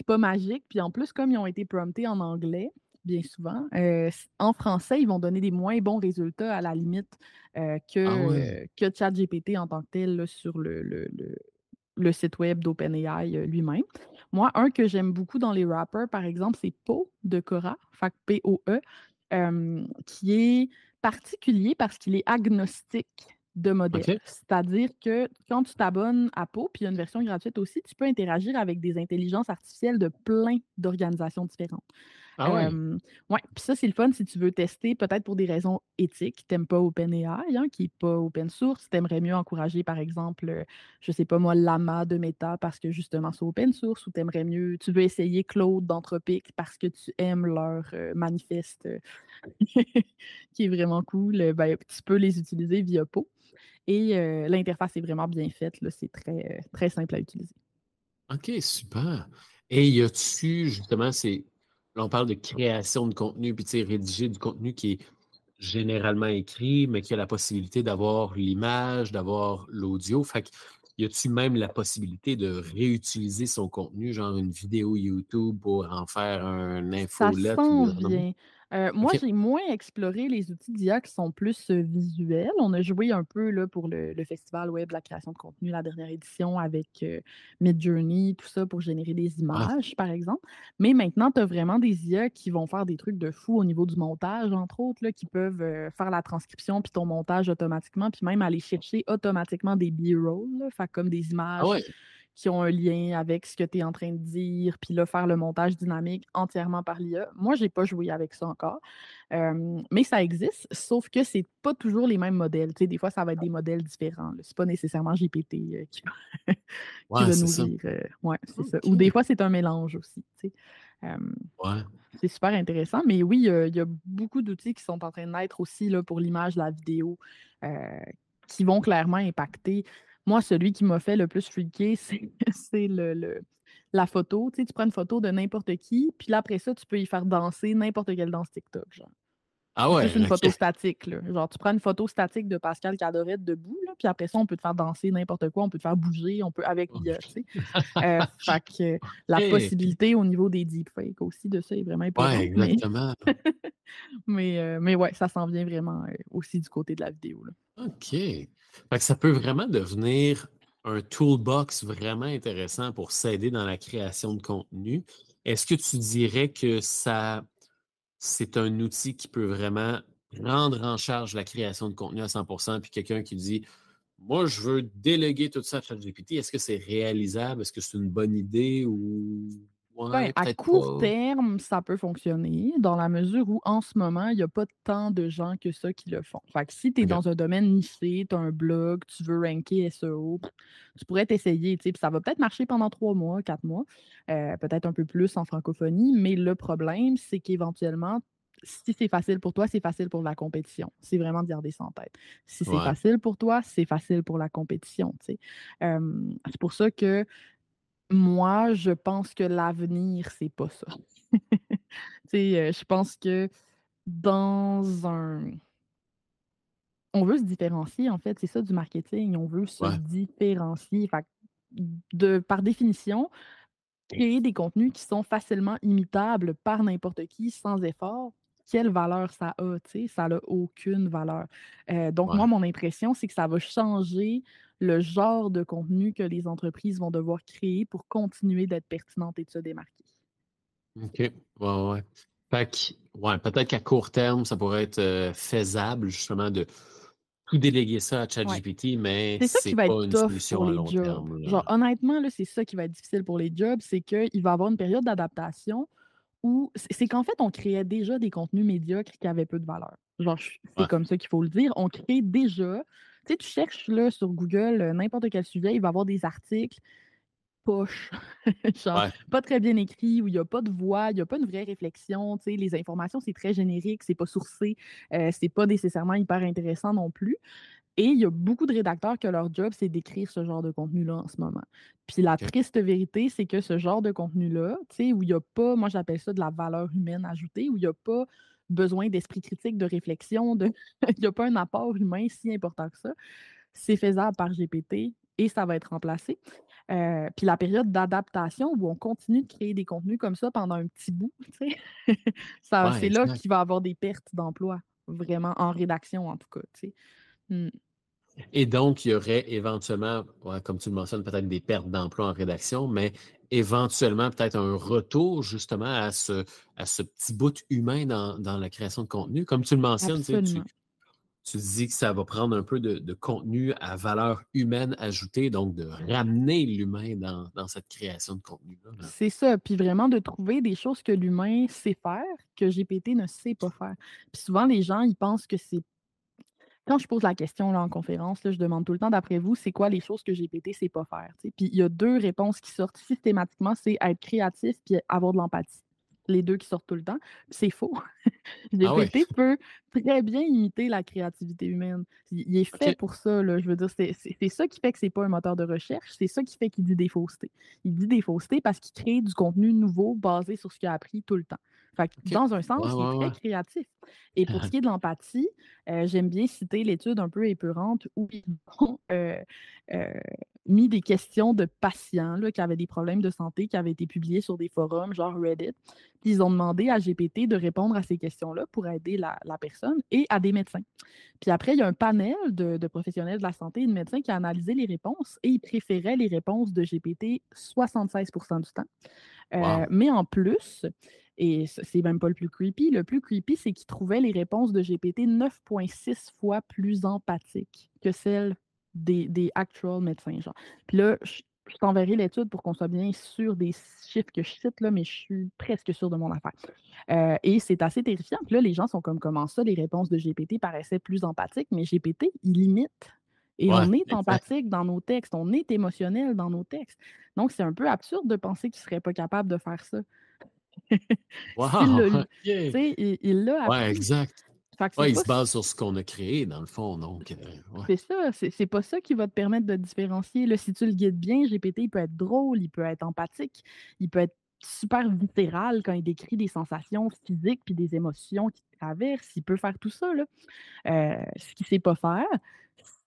pas magique. Puis en plus, comme ils ont été promptés en anglais, bien souvent. Euh, en français, ils vont donner des moins bons résultats à la limite euh, que, ah que ChatGPT en tant que tel sur le, le, site web d'OpenAI euh, lui-même. Moi, un que j'aime beaucoup dans les rappers, par exemple, c'est Po de Cora, P-O-E, qui est particulier parce qu'il est agnostique de modèle. C'est-à-dire que quand tu t'abonnes à Po, puis il y a une version gratuite aussi, tu peux interagir avec des intelligences artificielles de plein d'organisations différentes. Ah ouais. puis ça, c'est le fun si tu veux tester, peut-être pour des raisons éthiques. Tu n'aimes pas OpenAI, hein, qui n'est pas open source. Tu aimerais mieux encourager, par exemple, je ne sais pas moi, Lama de Meta parce que justement c'est open source, ou tu aimerais mieux, tu veux essayer Claude d'Anthropic parce que tu aimes leur manifeste *laughs* qui est vraiment cool. Ben, tu peux les utiliser via Po. Et l'interface est vraiment bien faite. C'est très, très simple à utiliser. OK, super. Et y a-tu, justement, c'est Là, on parle de création de contenu, puis rédiger du contenu qui est généralement écrit, mais qui a la possibilité d'avoir l'image, d'avoir l'audio. Fait que, y a-t-il même la possibilité de réutiliser son contenu, genre une vidéo YouTube pour en faire un infolette? Ça euh, moi, j'ai moins exploré les outils d'IA qui sont plus visuels. On a joué un peu là, pour le, festival web de la création de contenu, la dernière édition avec Midjourney, tout ça pour générer des ah. images, par exemple. Mais maintenant, tu as vraiment des IA qui vont faire des trucs de fou au niveau du montage, entre autres, là, qui peuvent faire la transcription puis ton montage automatiquement, puis même aller chercher automatiquement des B-rolls, comme des ah images qui ont un lien avec ce que tu es en train de dire, puis là, faire le montage dynamique entièrement par l'IA. Moi, je n'ai pas joué avec ça encore, mais ça existe, sauf que c'est pas toujours les mêmes modèles. des fois, ça va être des modèles différents. Ce n'est pas nécessairement GPT euh, qui, va *laughs* nourrir. Euh, ouais, c'est ça. Ou des fois, c'est un mélange aussi. C'est super intéressant, mais oui, il y a beaucoup d'outils qui sont en train de naître aussi là, pour l'image, la vidéo, euh, qui vont clairement impacter moi, celui qui m'a fait le plus freaker, *laughs* c'est le, la photo. Tu, sais, tu prends une photo de n'importe qui, puis là, après ça, tu peux y faire danser n'importe quelle danse TikTok. Genre. Ah ouais? C'est une photo statique. Là. Genre, tu prends une photo statique de Pascal Cadorette debout, là, puis après ça, on peut te faire danser n'importe quoi, on peut te faire bouger, on peut avec l'IA, tu sais. Euh, fait que la possibilité au niveau des deepfakes aussi de ça est vraiment importante. Ouais, exactement. *laughs* Mais, euh, mais, ouais, ça s'en vient vraiment euh, aussi du côté de la vidéo. Là. OK ça peut vraiment devenir un toolbox vraiment intéressant pour s'aider dans la création de contenu. Est-ce que tu dirais que ça, c'est un outil qui peut vraiment prendre en charge la création de contenu à 100% puis quelqu'un qui dit Moi, je veux déléguer tout ça à ChatGPT, est-ce que c'est réalisable? Est-ce que c'est une bonne idée ou ben, à court terme, ça peut fonctionner dans la mesure où en ce moment, il n'y a pas tant de gens que ça qui le font. Fait que si tu es dans un domaine niché, tu as un blog, tu veux ranker SEO, tu pourrais t'essayer. Ça va peut-être marcher pendant trois mois, quatre mois, euh, peut-être un peu plus en francophonie, mais le problème, c'est qu'éventuellement, si c'est facile pour toi, c'est facile pour la compétition. C'est vraiment de garder ça en tête. Si c'est facile pour toi, c'est facile pour la compétition. c'est pour ça que moi, je pense que l'avenir, c'est pas ça. *laughs* euh, je pense que dans un. On veut se différencier, en fait, c'est ça du marketing. On veut se différencier. de, par définition, créer des contenus qui sont facilement imitables par n'importe qui sans effort, quelle valeur ça a? Ça n'a aucune valeur. Euh, donc, moi, mon impression, c'est que ça va changer le genre de contenu que les entreprises vont devoir créer pour continuer d'être pertinentes et de se démarquer. OK. Ouais, ouais. ouais, peut-être qu'à court terme, ça pourrait être euh, faisable, justement, de tout déléguer ça à ChatGPT, mais c'est pas une solution à long terme. Genre, honnêtement, c'est ça qui va être difficile pour les jobs, c'est qu'il va y avoir une période d'adaptation où c'est qu'en fait, on créait déjà des contenus médiocres qui avaient peu de valeur. Genre, c'est comme ça qu'il faut le dire. On crée déjà tu sais, tu cherches là, sur Google n'importe quel sujet, il va y avoir des articles poche, *laughs* genre pas très bien écrit, où il n'y a pas de voix, il n'y a pas une vraie réflexion, les informations, c'est très générique, c'est pas sourcé, euh, c'est pas nécessairement hyper intéressant non plus. Et il y a beaucoup de rédacteurs que leur job, c'est d'écrire ce genre de contenu-là en ce moment. Puis la triste vérité, c'est que ce genre de contenu-là, où il n'y a pas, moi j'appelle ça de la valeur humaine ajoutée, où il n'y a pas besoin d'esprit critique, de réflexion, de... *laughs* il n'y a pas un apport humain si important que ça, c'est faisable par GPT et ça va être remplacé. Euh, puis la période d'adaptation où on continue de créer des contenus comme ça pendant un petit bout, *laughs* c'est là qu'il va y avoir des pertes d'emploi, vraiment en rédaction en tout cas. Hmm. Et donc, il y aurait éventuellement, comme tu le mentionnes, peut-être des pertes d'emploi en rédaction, mais éventuellement peut-être un retour justement à ce, à ce petit bout humain dans, la création de contenu. Comme tu le mentionnes, tu, tu dis que ça va prendre un peu de, contenu à valeur humaine ajoutée, donc de ramener l'humain dans, cette création de contenu. C'est ça, puis vraiment de trouver des choses que l'humain sait faire, que GPT ne sait pas faire. Puis souvent, les gens, ils pensent que c'est quand je pose la question là, en conférence, là, je demande tout le temps, d'après vous, c'est quoi les choses que GPT ne sait pas faire? Puis il y a deux réponses qui sortent systématiquement, c'est être créatif puis avoir de l'empathie les deux qui sortent tout le temps. C'est faux. GPT *laughs* ah peut très bien imiter la créativité humaine. Il est fait pour ça. Là. Je veux dire, c'est ça qui fait que c'est pas un moteur de recherche. C'est ça qui fait qu'il dit des faussetés. Il dit des faussetés parce qu'il crée du contenu nouveau basé sur ce qu'il a appris tout le temps. Fait Dans un sens, il est très créatif. Et pour ce *laughs* qui est de l'empathie, euh, j'aime bien citer l'étude un peu épeurante où ils ont euh, euh, mis des questions de patients là, qui avaient des problèmes de santé qui avaient été publiés sur des forums genre Reddit. Puis ils ont demandé à GPT de répondre à ces questions-là pour aider la, personne et à des médecins. Puis après, il y a un panel de, professionnels de la santé et de médecins qui a analysé les réponses et ils préféraient les réponses de GPT 76 du temps. Mais en plus, et c'est même pas le plus creepy. Le plus creepy, c'est qu'il trouvait les réponses de GPT 9,6 fois plus empathiques que celles des, des actual médecins. Genre. Puis là, je, t'enverrai l'étude pour qu'on soit bien sûr des chiffres que je cite, là, mais je suis presque sûr de mon affaire. Euh, et c'est assez terrifiant. Puis là, les gens sont comme comment ça, les réponses de GPT paraissaient plus empathiques, mais GPT, il limite. Et on est empathique dans nos textes, on est émotionnel dans nos textes. Donc, c'est un peu absurde de penser qu'il ne serait pas capable de faire ça. *laughs* Wow! il l'a Ouais, exact. il se base sur ce qu'on a créé, dans le fond. Donc, euh, C'est ça, c'est pas ça qui va te permettre de différencier. Là, si tu le guides bien, GPT, il peut être drôle, il peut être empathique, il peut être super viscéral quand il décrit des sensations physiques puis des émotions qui traversent. Il peut faire tout ça. Là. Euh, ce qu'il ne sait pas faire,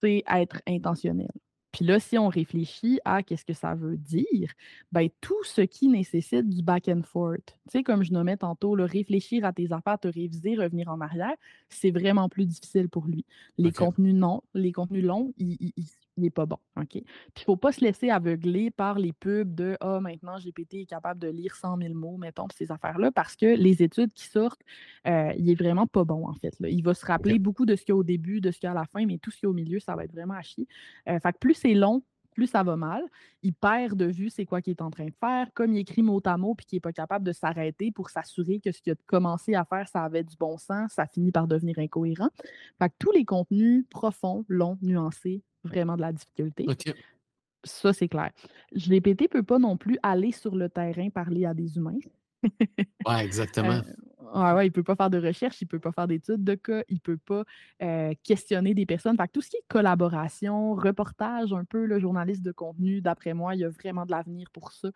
c'est être intentionnel. Puis là, si on réfléchit à qu'est-ce que ça veut dire, ben, tout ce qui nécessite du back and forth, tu sais, comme je nommais tantôt, le réfléchir à tes affaires, te réviser, revenir en arrière, c'est vraiment plus difficile pour lui. Les contenus non, les contenus longs, ils, il n'est pas bon. OK? Puis il ne faut pas se laisser aveugler par les pubs de Ah, maintenant GPT est capable de lire 100 000 mots, mettons, ces affaires-là, parce que les études qui sortent, euh, il est vraiment pas bon, en fait. Là. Il va se rappeler beaucoup de ce qu'il y a au début, de ce qu'il y a à la fin, mais tout ce qu'il y a au milieu, ça va être vraiment à chier. Euh, fait que plus c'est long, plus ça va mal. Il perd de vue c'est quoi qu'il est en train de faire. Comme il écrit mot à mot puis qu'il n'est pas capable de s'arrêter pour s'assurer que ce qu'il a commencé à faire, ça avait du bon sens, ça finit par devenir incohérent. Fait que tous les contenus profonds, longs, nuancés, vraiment de la difficulté. Ça, c'est clair. GPT ne peut pas non plus aller sur le terrain parler à des humains. *laughs* oui, exactement. Euh, ouais, il ne peut pas faire de recherche, il ne peut pas faire d'études de cas, il ne peut pas euh, questionner des personnes. Fait tout ce qui est collaboration, reportage, un peu le journaliste de contenu, d'après moi, il y a vraiment de l'avenir pour ça.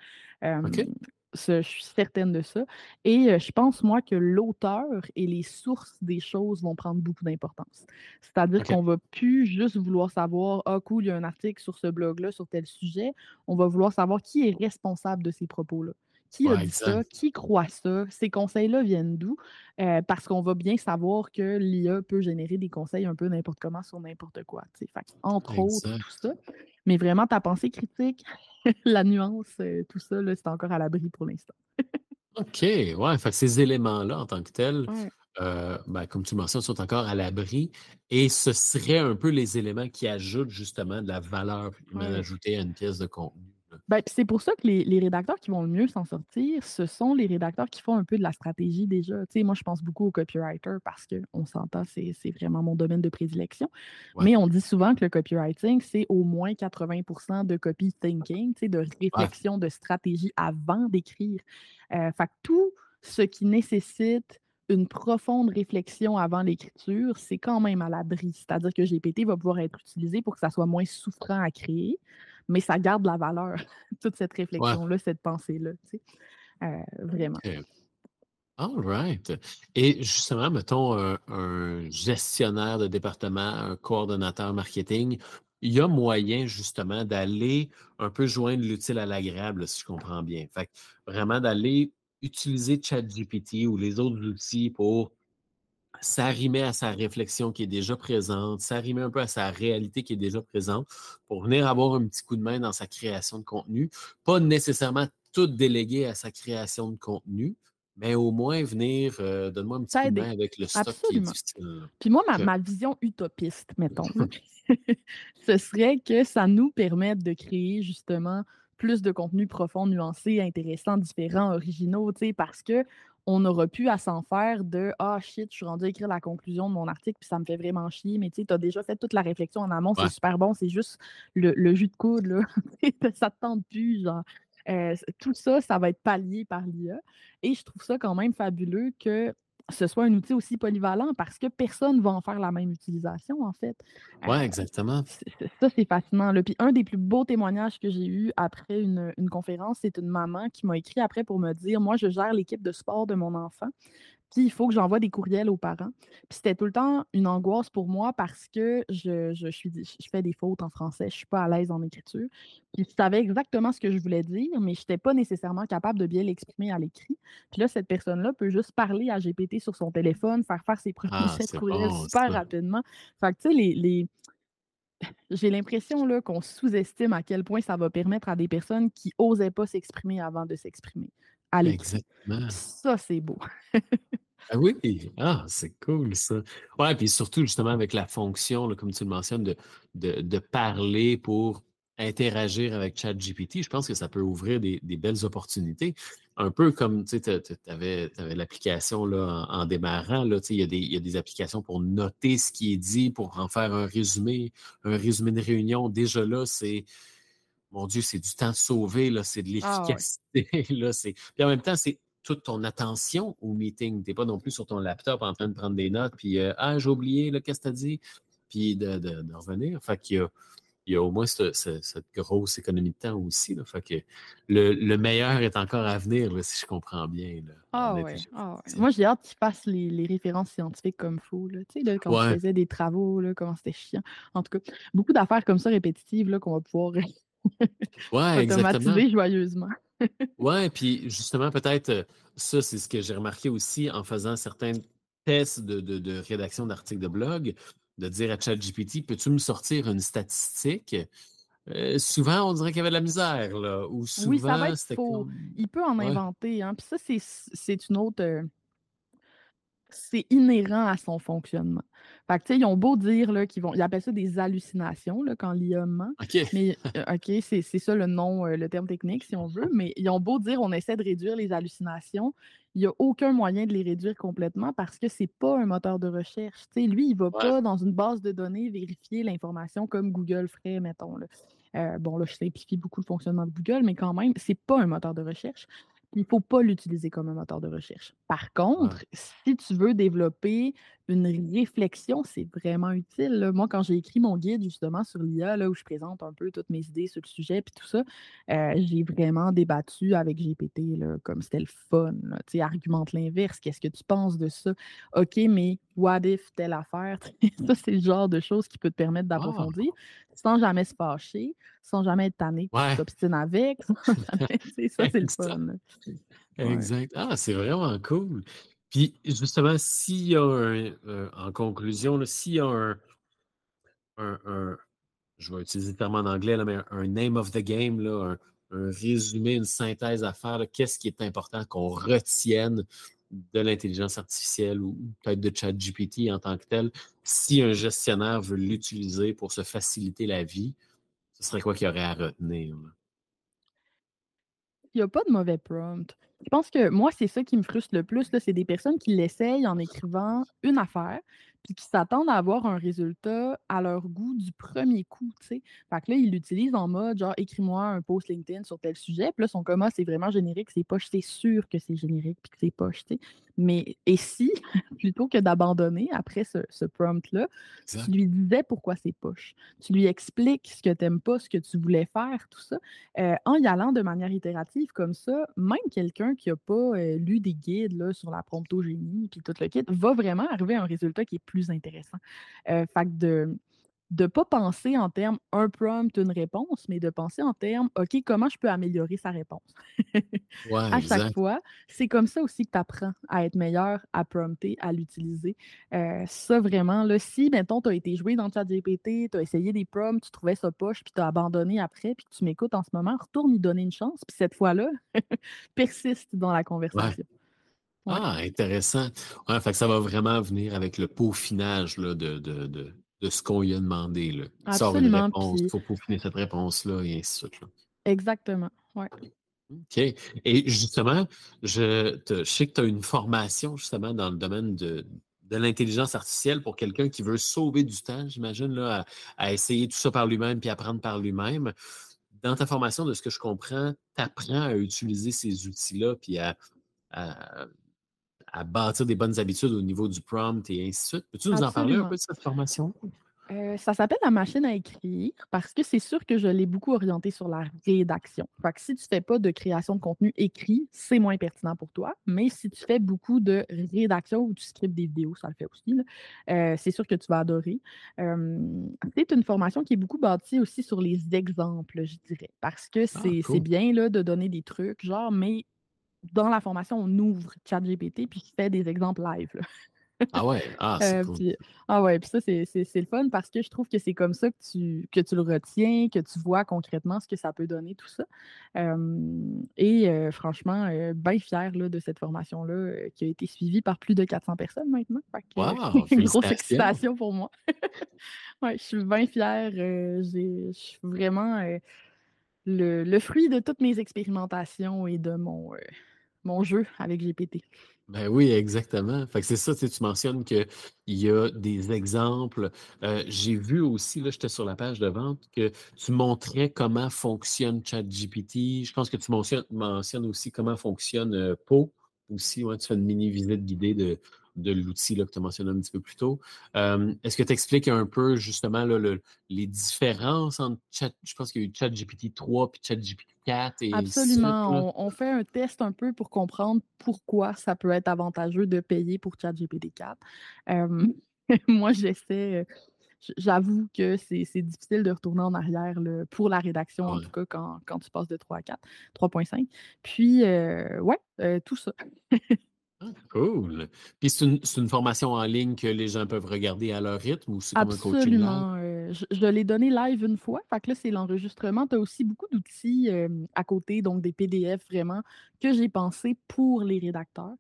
Je suis certaine de ça. Et euh, je pense, moi, que l'auteur et les sources des choses vont prendre beaucoup d'importance. C'est-à-dire qu'on ne va plus juste vouloir savoir, ah, cool, il y a un article sur ce blog-là, sur tel sujet. On va vouloir savoir qui est responsable de ces propos-là. Qui a dit ça? Qui croit ça? Ces conseils-là viennent d'où? Euh, parce qu'on va bien savoir que l'IA peut générer des conseils un peu n'importe comment sur n'importe quoi. Fait, entre autres, tout ça. Mais vraiment, ta pensée critique, *laughs* la nuance, euh, tout ça, c'est encore à l'abri pour l'instant. OK, ouais. Fait ces éléments-là, en tant que tels, euh, ben, comme tu mentionnes, sont encore à l'abri. Et ce seraient un peu les éléments qui ajoutent justement de la valeur humaine ajoutée à une pièce de contenu. Ben, c'est pour ça que les, rédacteurs qui vont le mieux s'en sortir, ce sont les rédacteurs qui font un peu de la stratégie déjà. moi, je pense beaucoup aux copywriters parce qu'on s'entend, c'est vraiment mon domaine de prédilection. Mais on dit souvent que le copywriting, c'est au moins 80% de copy thinking, de réflexion, de stratégie avant d'écrire. Euh, fait tout ce qui nécessite une profonde réflexion avant l'écriture, c'est quand même à l'abri. C'est-à-dire que GPT va pouvoir être utilisé pour que ça soit moins souffrant à créer, mais ça garde la valeur, *laughs* toute cette réflexion-là, cette pensée-là. Euh, vraiment. All right. Et justement, mettons un, gestionnaire de département, un coordonnateur marketing, il y a moyen justement d'aller un peu joindre l'utile à l'agréable, si je comprends bien. Fait vraiment d'aller utiliser ChatGPT ou les autres outils pour s'arrimer à sa réflexion qui est déjà présente, s'arrimer un peu à sa réalité qui est déjà présente pour venir avoir un petit coup de main dans sa création de contenu. Pas nécessairement tout déléguer à sa création de contenu, mais au moins venir, euh, donne-moi un petit coup de main avec le stock qui est difficile. Puis moi, ma, vision utopiste, mettons, *laughs* *laughs* ce serait que ça nous permette de créer justement plus de contenu profond, nuancé, intéressant, différent, originaux, parce que on n'aura plus à s'en faire de Ah shit, je suis rendu à écrire la conclusion de mon article, puis ça me fait vraiment chier. Mais tu as déjà fait toute la réflexion en amont, c'est super bon, c'est juste le, jus de coude, là. *laughs* ça te tente plus, genre. Euh, tout ça, ça va être pallié par l'IA. Et je trouve ça quand même fabuleux que ce soit un outil aussi polyvalent parce que personne ne va en faire la même utilisation, en fait. Oui, euh, exactement. Ça, c'est fascinant. Puis un des plus beaux témoignages que j'ai eu après une, une conférence, c'est une maman qui m'a écrit après pour me dire Moi, je gère l'équipe de sport de mon enfant. Puis il faut que j'envoie des courriels aux parents. Puis c'était tout le temps une angoisse pour moi parce que je, je, suis, je fais des fautes en français, je ne suis pas à l'aise en écriture. Puis je savais exactement ce que je voulais dire, mais je n'étais pas nécessairement capable de bien l'exprimer à l'écrit. Puis là, cette personne-là peut juste parler à GPT sur son téléphone, faire faire ses premiers ah, courriels super rapidement. Fait que tu sais, les, les... *sighs* j'ai l'impression qu'on sous-estime à quel point ça va permettre à des personnes qui n'osaient pas s'exprimer avant de s'exprimer. Exactement. Ça, c'est beau. *laughs* ah oui, ah, c'est cool ça. Ouais, puis surtout justement avec la fonction, comme tu le mentionnes, de, de, parler pour interagir avec ChatGPT, je pense que ça peut ouvrir des, belles opportunités. Un peu comme tu avais, l'application en, en, démarrant, là, il, y a des, il y a des applications pour noter ce qui est dit, pour en faire un résumé, un résumé de réunion. Déjà là, c'est mon Dieu, c'est du temps sauvé, là, c'est de ah l'efficacité. *laughs* Puis en même temps, c'est toute ton attention au meeting. Tu n'es pas non plus sur ton laptop en train de prendre des notes, puis euh, Ah, j'ai oublié, là, qu'est-ce que tu as dit? Puis de, de, revenir. Fait qu'il y a, il y a au moins cette, grosse économie de temps aussi. Là. Fait que le, meilleur est encore à venir, là, si je comprends bien. ah, ouais. ah Moi, j'ai hâte qu'ils fassent les, les, références scientifiques comme. Là. Tu sais, là, quand on faisait des travaux, là, comment c'était chiant. En tout cas, beaucoup d'affaires comme ça répétitives là, qu'on va pouvoir Ouais, exactement. joyeusement. ouais, puis justement, peut-être, euh, ça, c'est ce que j'ai remarqué aussi en faisant certains tests de, rédaction d'articles de blog, de dire à ChatGPT, peux-tu me sortir une statistique? Euh, souvent, on dirait qu'il y avait de la misère, là. Ou souvent, oui, ça va être faux. Il peut en inventer. Hein. Puis ça, c'est une autre. Euh, c'est inhérent à son fonctionnement. Fait que, ils ont beau dire qu'ils vont. Ils appellent ça des hallucinations là, quand l'IA ment. Mais euh, OK, c'est ça le nom, euh, le terme technique, si on veut, mais ils ont beau dire on essaie de réduire les hallucinations. Il n'y a aucun moyen de les réduire complètement parce que c'est pas un moteur de recherche. lui, il ne va pas dans une base de données vérifier l'information comme Google ferait, mettons. Euh, bon, là, je simplifie beaucoup le fonctionnement de Google, mais quand même, c'est pas un moteur de recherche il ne faut pas l'utiliser comme un moteur de recherche. Par contre, si tu veux développer une réflexion, c'est vraiment utile. Moi, quand j'ai écrit mon guide justement sur l'IA, où je présente un peu toutes mes idées sur le sujet puis tout ça, euh, j'ai vraiment débattu avec GPT, là, comme c'était le fun. Tu argumente l'inverse. Qu'est-ce que tu penses de ça? OK, mais what if telle affaire? *laughs* ça, c'est le genre de choses qui peut te permettre ah! d'approfondir sans jamais se fâcher, sans jamais être tanné, tu t'obstines avec. *laughs* ça, c'est le fun. Exact. Ah, c'est vraiment cool. Puis justement, s'il y a un, euh, en conclusion, s'il y a un, un, je vais utiliser le terme en anglais, là, mais un name of the game, là, un, résumé, une synthèse à faire, qu'est-ce qui est important qu'on retienne de l'intelligence artificielle ou peut-être de ChatGPT en tant que tel, si un gestionnaire veut l'utiliser pour se faciliter la vie, ce serait quoi qu'il y aurait à retenir? il n'y a pas de mauvais prompt. Je pense que moi, c'est ça qui me frustre le plus. C'est des personnes qui l'essayent en écrivant une affaire, puis qui s'attendent à avoir un résultat à leur goût du premier coup, tu sais. Fait que là, ils l'utilisent en mode genre écris-moi un post LinkedIn sur tel sujet, puis là, son commun, c'est vraiment générique, c'est poche, c'est sûr que c'est générique puis que c'est poche, tu sais. Mais et si, *laughs* plutôt que d'abandonner après ce, prompt-là, tu lui disais pourquoi c'est poche. Tu lui expliques ce que tu n'aimes pas, ce que tu voulais faire, tout ça. Euh, en y allant de manière itérative comme ça, même quelqu'un qui n'a pas euh, lu des guides là, sur la promptogénie puis tout le kit va vraiment arriver à un résultat qui est plus intéressant. Euh, fait que de ne pas penser en termes un prompt, une réponse, mais de penser en termes OK, comment je peux améliorer sa réponse? *laughs* à chaque fois, c'est comme ça aussi que tu apprends à être meilleur, à prompter, à l'utiliser. Euh, ça, vraiment, là, si, mettons, tu as été joué dans ChatGPT, tu as essayé des prompts, tu trouvais ça poche, puis tu as abandonné après, puis tu m'écoutes en ce moment, retourne y donner une chance, puis cette fois-là, *laughs* persiste dans la conversation. Ah, intéressant. Ouais, fait que ça va vraiment venir avec le peaufinage là, de, de de ce qu'on lui a demandé. Là. Il sort une réponse, il faut peaufiner cette réponse-là, et ainsi de suite. Exactement. Ouais. OK. Et justement, je, sais que tu as une formation justement dans le domaine de, l'intelligence artificielle pour quelqu'un qui veut sauver du temps, j'imagine, là, à, essayer tout ça par lui-même puis apprendre par lui-même. Dans ta formation, de ce que je comprends, tu apprends à utiliser ces outils-là puis à, à bâtir des bonnes habitudes au niveau du prompt et ainsi de suite. Peux-tu nous en parler un peu de cette formation? Euh, ça s'appelle la machine à écrire parce que c'est sûr que je l'ai beaucoup orienté sur la rédaction. Fait que si tu ne fais pas de création de contenu écrit, c'est moins pertinent pour toi. Mais si tu fais beaucoup de rédaction ou tu scriptes des vidéos, ça le fait aussi, euh, c'est sûr que tu vas adorer. c'est une formation qui est beaucoup bâtie aussi sur les exemples, je dirais. Parce que ah, c'est bien là, de donner des trucs, genre, mais dans la formation, on ouvre ChatGPT puis il fait des exemples live. Ah ouais, *laughs* ah, c'est euh, cool. ah ouais, puis ça, c'est le fun parce que je trouve que c'est comme ça que tu, que tu le retiens, que tu vois concrètement ce que ça peut donner, tout ça. et euh, franchement, euh, bien fier de cette formation-là qui a été suivie par plus de 400 personnes maintenant. wow, une *laughs* grosse excitation pour moi. *laughs* ouais, je suis bien fière. je suis vraiment le, fruit de toutes mes expérimentations et de mon, mon jeu avec GPT. Ben oui, exactement. Fait que c'est ça, tu mentionnes qu'il y a des exemples. Euh, j'ai vu aussi, là, j'étais sur la page de vente, que tu montrais comment fonctionne ChatGPT. Je pense que tu mentionnes, aussi comment fonctionne euh, Po aussi. Tu fais une mini visite guidée de, de l'outil que tu as mentionné un petit peu plus tôt. Est-ce que tu expliques un peu justement les différences entre chat, je pense qu'il y a eu ChatGPT 3 et ChatGPT 4 et Absolument. on, fait un test un peu pour comprendre pourquoi ça peut être avantageux de payer pour ChatGPT 4. *laughs* moi, j'essaie. J'avoue que c'est difficile de retourner en arrière pour la rédaction, en tout cas quand, tu passes de 3 à 4, 3.5. Puis, ouais, tout ça. *laughs* Ah, cool. Puis c'est une, formation en ligne que les gens peuvent regarder à leur rythme ou c'est comme un coaching live? Euh, je, l'ai donné live une fois. Fait que là, c'est l'enregistrement. Tu as aussi beaucoup d'outils à côté, donc des PDF vraiment que j'ai pensé pour les rédacteurs.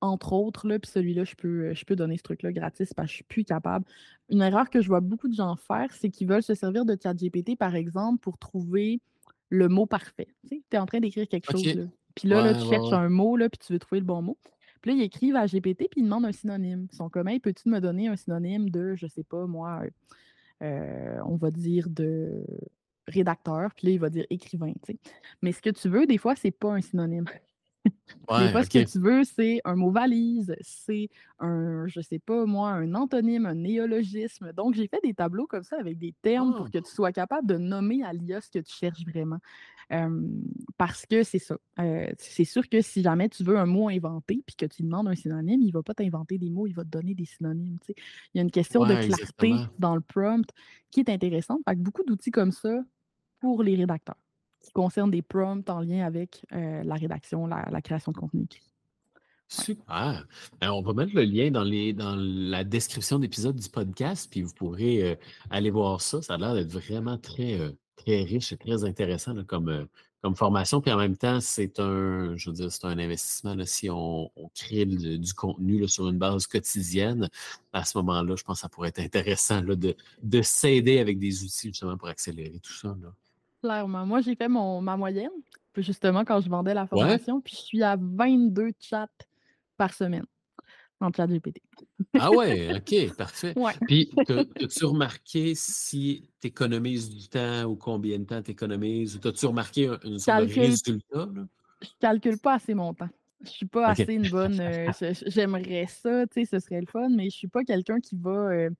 Entre autres, là, puis celui-là, je peux, je peux donner ce truc-là gratis parce que je suis plus capable. Une erreur que je vois beaucoup de gens faire, c'est qu'ils veulent se servir de ChatGPT, par exemple, pour trouver le mot parfait. Tu es en train d'écrire quelque chose. Puis là, là, tu cherches un mot, là, puis tu veux trouver le bon mot. Puis là, ils écrivent à GPT puis ils demandent un synonyme. Ils sont comme, hey, peux-tu me donner un synonyme de, je sais pas, moi, euh, on va dire de rédacteur, puis là, il va dire écrivain. Mais ce que tu veux, des fois, c'est pas un synonyme. Des fois, ce que tu veux, c'est un mot valise, c'est un, je sais pas moi, un antonyme, un néologisme. Donc, j'ai fait des tableaux comme ça avec des termes pour ah! que tu sois capable de nommer à l'IA ce que tu cherches vraiment parce que c'est ça. c'est sûr que si jamais tu veux un mot inventé puis que tu demandes un synonyme, il ne va pas t'inventer des mots, il va te donner des synonymes. Il y a une question de clarté dans le prompt qui est intéressante. Fait beaucoup d'outils comme ça pour les rédacteurs qui concernent des prompts en lien avec la rédaction, la, création de contenu Super. Ben, on va mettre le lien dans, les, dans la description d'épisode du podcast, puis vous pourrez aller voir ça. Ça a l'air d'être vraiment très, très riche et très intéressant comme, euh, comme formation. Puis en même temps, c'est un, je veux dire, c'est un investissement. si on, crée du contenu sur une base quotidienne, à ce moment-là, je pense que ça pourrait être intéressant de, de s'aider avec des outils justement pour accélérer tout ça. Clairement. Moi, j'ai fait mon, ma moyenne. justement, quand je vendais la formation, puis je suis à 22 chats par semaine en chat GPT. ah ouais, OK, parfait. *laughs* Puis, as-tu remarqué si tu économises du temps ou combien de temps tu économises? Ou as-tu remarqué une sorte de résultat? Je calcule pas assez mon temps. Je suis pas assez une bonne. Euh, *laughs* j'aimerais ça, tu sais, ce serait le fun, mais je suis pas quelqu'un qui va. Euh,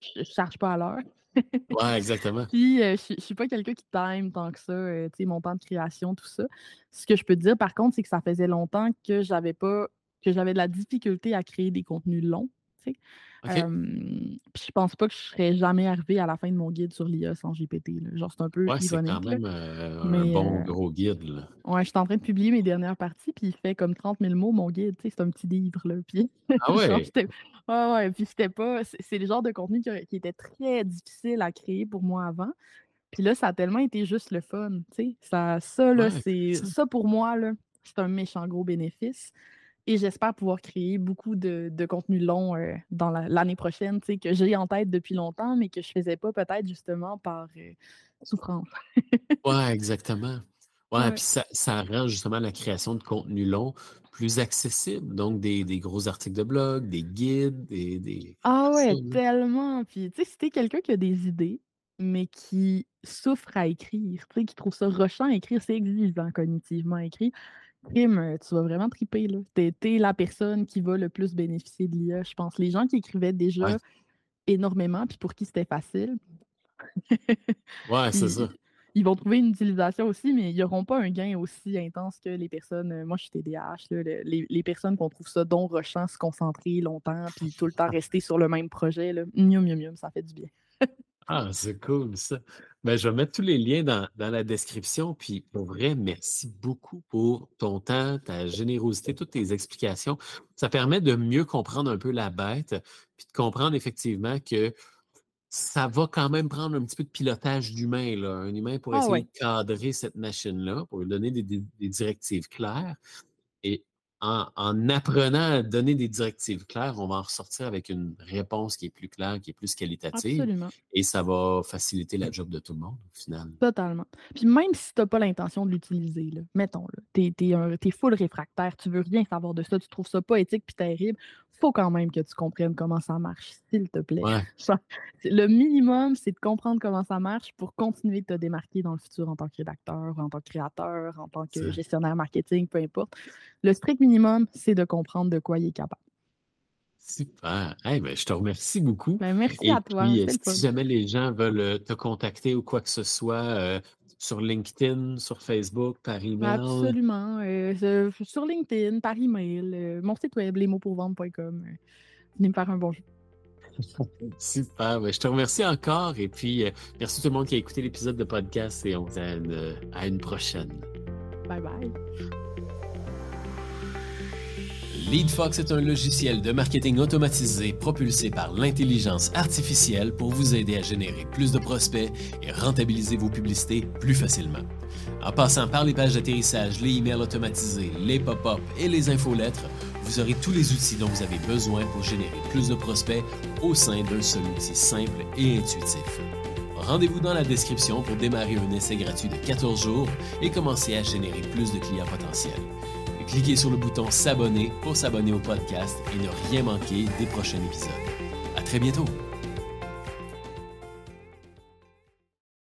je charge pas à l'heure. Ouais, *laughs* exactement. Puis, euh, je, ne suis pas quelqu'un qui time tant que ça, tu sais, mon temps de création, tout ça. Ce que je peux te dire, par contre, c'est que ça faisait longtemps que j'avais pas que j'avais de la difficulté à créer des contenus longs. Tu sais. je pense pas que je serais jamais arrivé à la fin de mon guide sur l'IA sans GPT. Genre, c'est un peu ouais, C'est quand même euh, un bon gros guide. Là. Ouais, je suis en train de publier mes dernières parties, puis il fait comme 30 000 mots, mon guide. C'est un petit livre. Là, puis... Ah *laughs* ouais? ouais, ouais. Puis c'était pas. C'est le genre de contenu qui, qui, était très difficile à créer pour moi avant. Puis là, ça a tellement été juste le fun. Ça, ça, là, c'est. Ça pour moi, là, c'est un méchant gros bénéfice. Et j'espère pouvoir créer beaucoup de, de contenu long euh, dans l'année prochaine, que j'ai en tête depuis longtemps, mais que je ne faisais pas peut-être justement par euh, souffrance. *laughs* oui, exactement. Ouais, puis ça, ça, rend justement la création de contenu long plus accessible. Donc, des, des gros articles de blog, des guides, des. des ah ouais, tellement. Puis, tu sais, si t'es quelqu'un qui a des idées, mais qui souffre à écrire, tu sais, qui trouve ça rushant à écrire, c'est exigeant cognitivement à écrire euh, tu vas vraiment triper. Tu es, la personne qui va le plus bénéficier de l'IA, je pense. Les gens qui écrivaient déjà énormément, puis pour qui c'était facile. *laughs* ouais, c'est ça. Ils vont trouver une utilisation aussi, mais ils n'auront pas un gain aussi intense que les personnes. Euh, moi, je suis TDAH, les, les, personnes qu'on trouve ça don rushant, se concentrer longtemps, puis tout le temps *laughs* rester sur le même projet. Là. Mieux, mieux, mieux, ça fait du bien. Ah, c'est cool ça. Ben, je vais mettre tous les liens dans, la description. Puis pour vrai, merci beaucoup pour ton temps, ta générosité, toutes tes explications. Ça permet de mieux comprendre un peu la bête, puis de comprendre effectivement que ça va quand même prendre un petit peu de pilotage d'humain, un humain pour ah essayer de cadrer cette machine-là, pour lui donner des, des directives claires. En, apprenant à donner des directives claires, on va en ressortir avec une réponse qui est plus claire, qui est plus qualitative. Absolument. Et ça va faciliter la job de tout le monde, au final. Totalement. Puis même si tu n'as pas l'intention de l'utiliser, mettons, tu es, es, full réfractaire, tu veux rien savoir de ça, tu trouves ça pas éthique puis terrible, faut quand même que tu comprennes comment ça marche, s'il te plaît. *laughs* Le minimum, c'est de comprendre comment ça marche pour continuer de te démarquer dans le futur en tant que rédacteur, en tant que créateur, en tant que gestionnaire marketing, peu importe. Le strict minimum, c'est de comprendre de quoi il est capable. Super. Ben, je te remercie beaucoup. Ben, merci à toi. Puis, si jamais les gens veulent euh, te contacter ou quoi que ce soit, euh, sur LinkedIn, sur Facebook, par email? Absolument. Euh, sur LinkedIn, par email, euh, mon site web, lesmotspourvendre.com. Euh, venez me faire un bonjour. *laughs* Super. Ben, je te remercie encore et puis merci tout le monde qui a écouté l'épisode de podcast et on se dit à une prochaine. Bye bye. LeadFox est un logiciel de marketing automatisé propulsé par l'intelligence artificielle pour vous aider à générer plus de prospects et rentabiliser vos publicités plus facilement. En passant par les pages d'atterrissage, les emails automatisés, les pop-up et les infolettres, vous aurez tous les outils dont vous avez besoin pour générer plus de prospects au sein d'un seul outil simple et intuitif. Rendez-vous dans la description pour démarrer un essai gratuit de 14 jours et commencer à générer plus de clients potentiels. Cliquez sur le bouton S'abonner pour s'abonner au podcast et ne rien manquer des prochains épisodes. À très bientôt!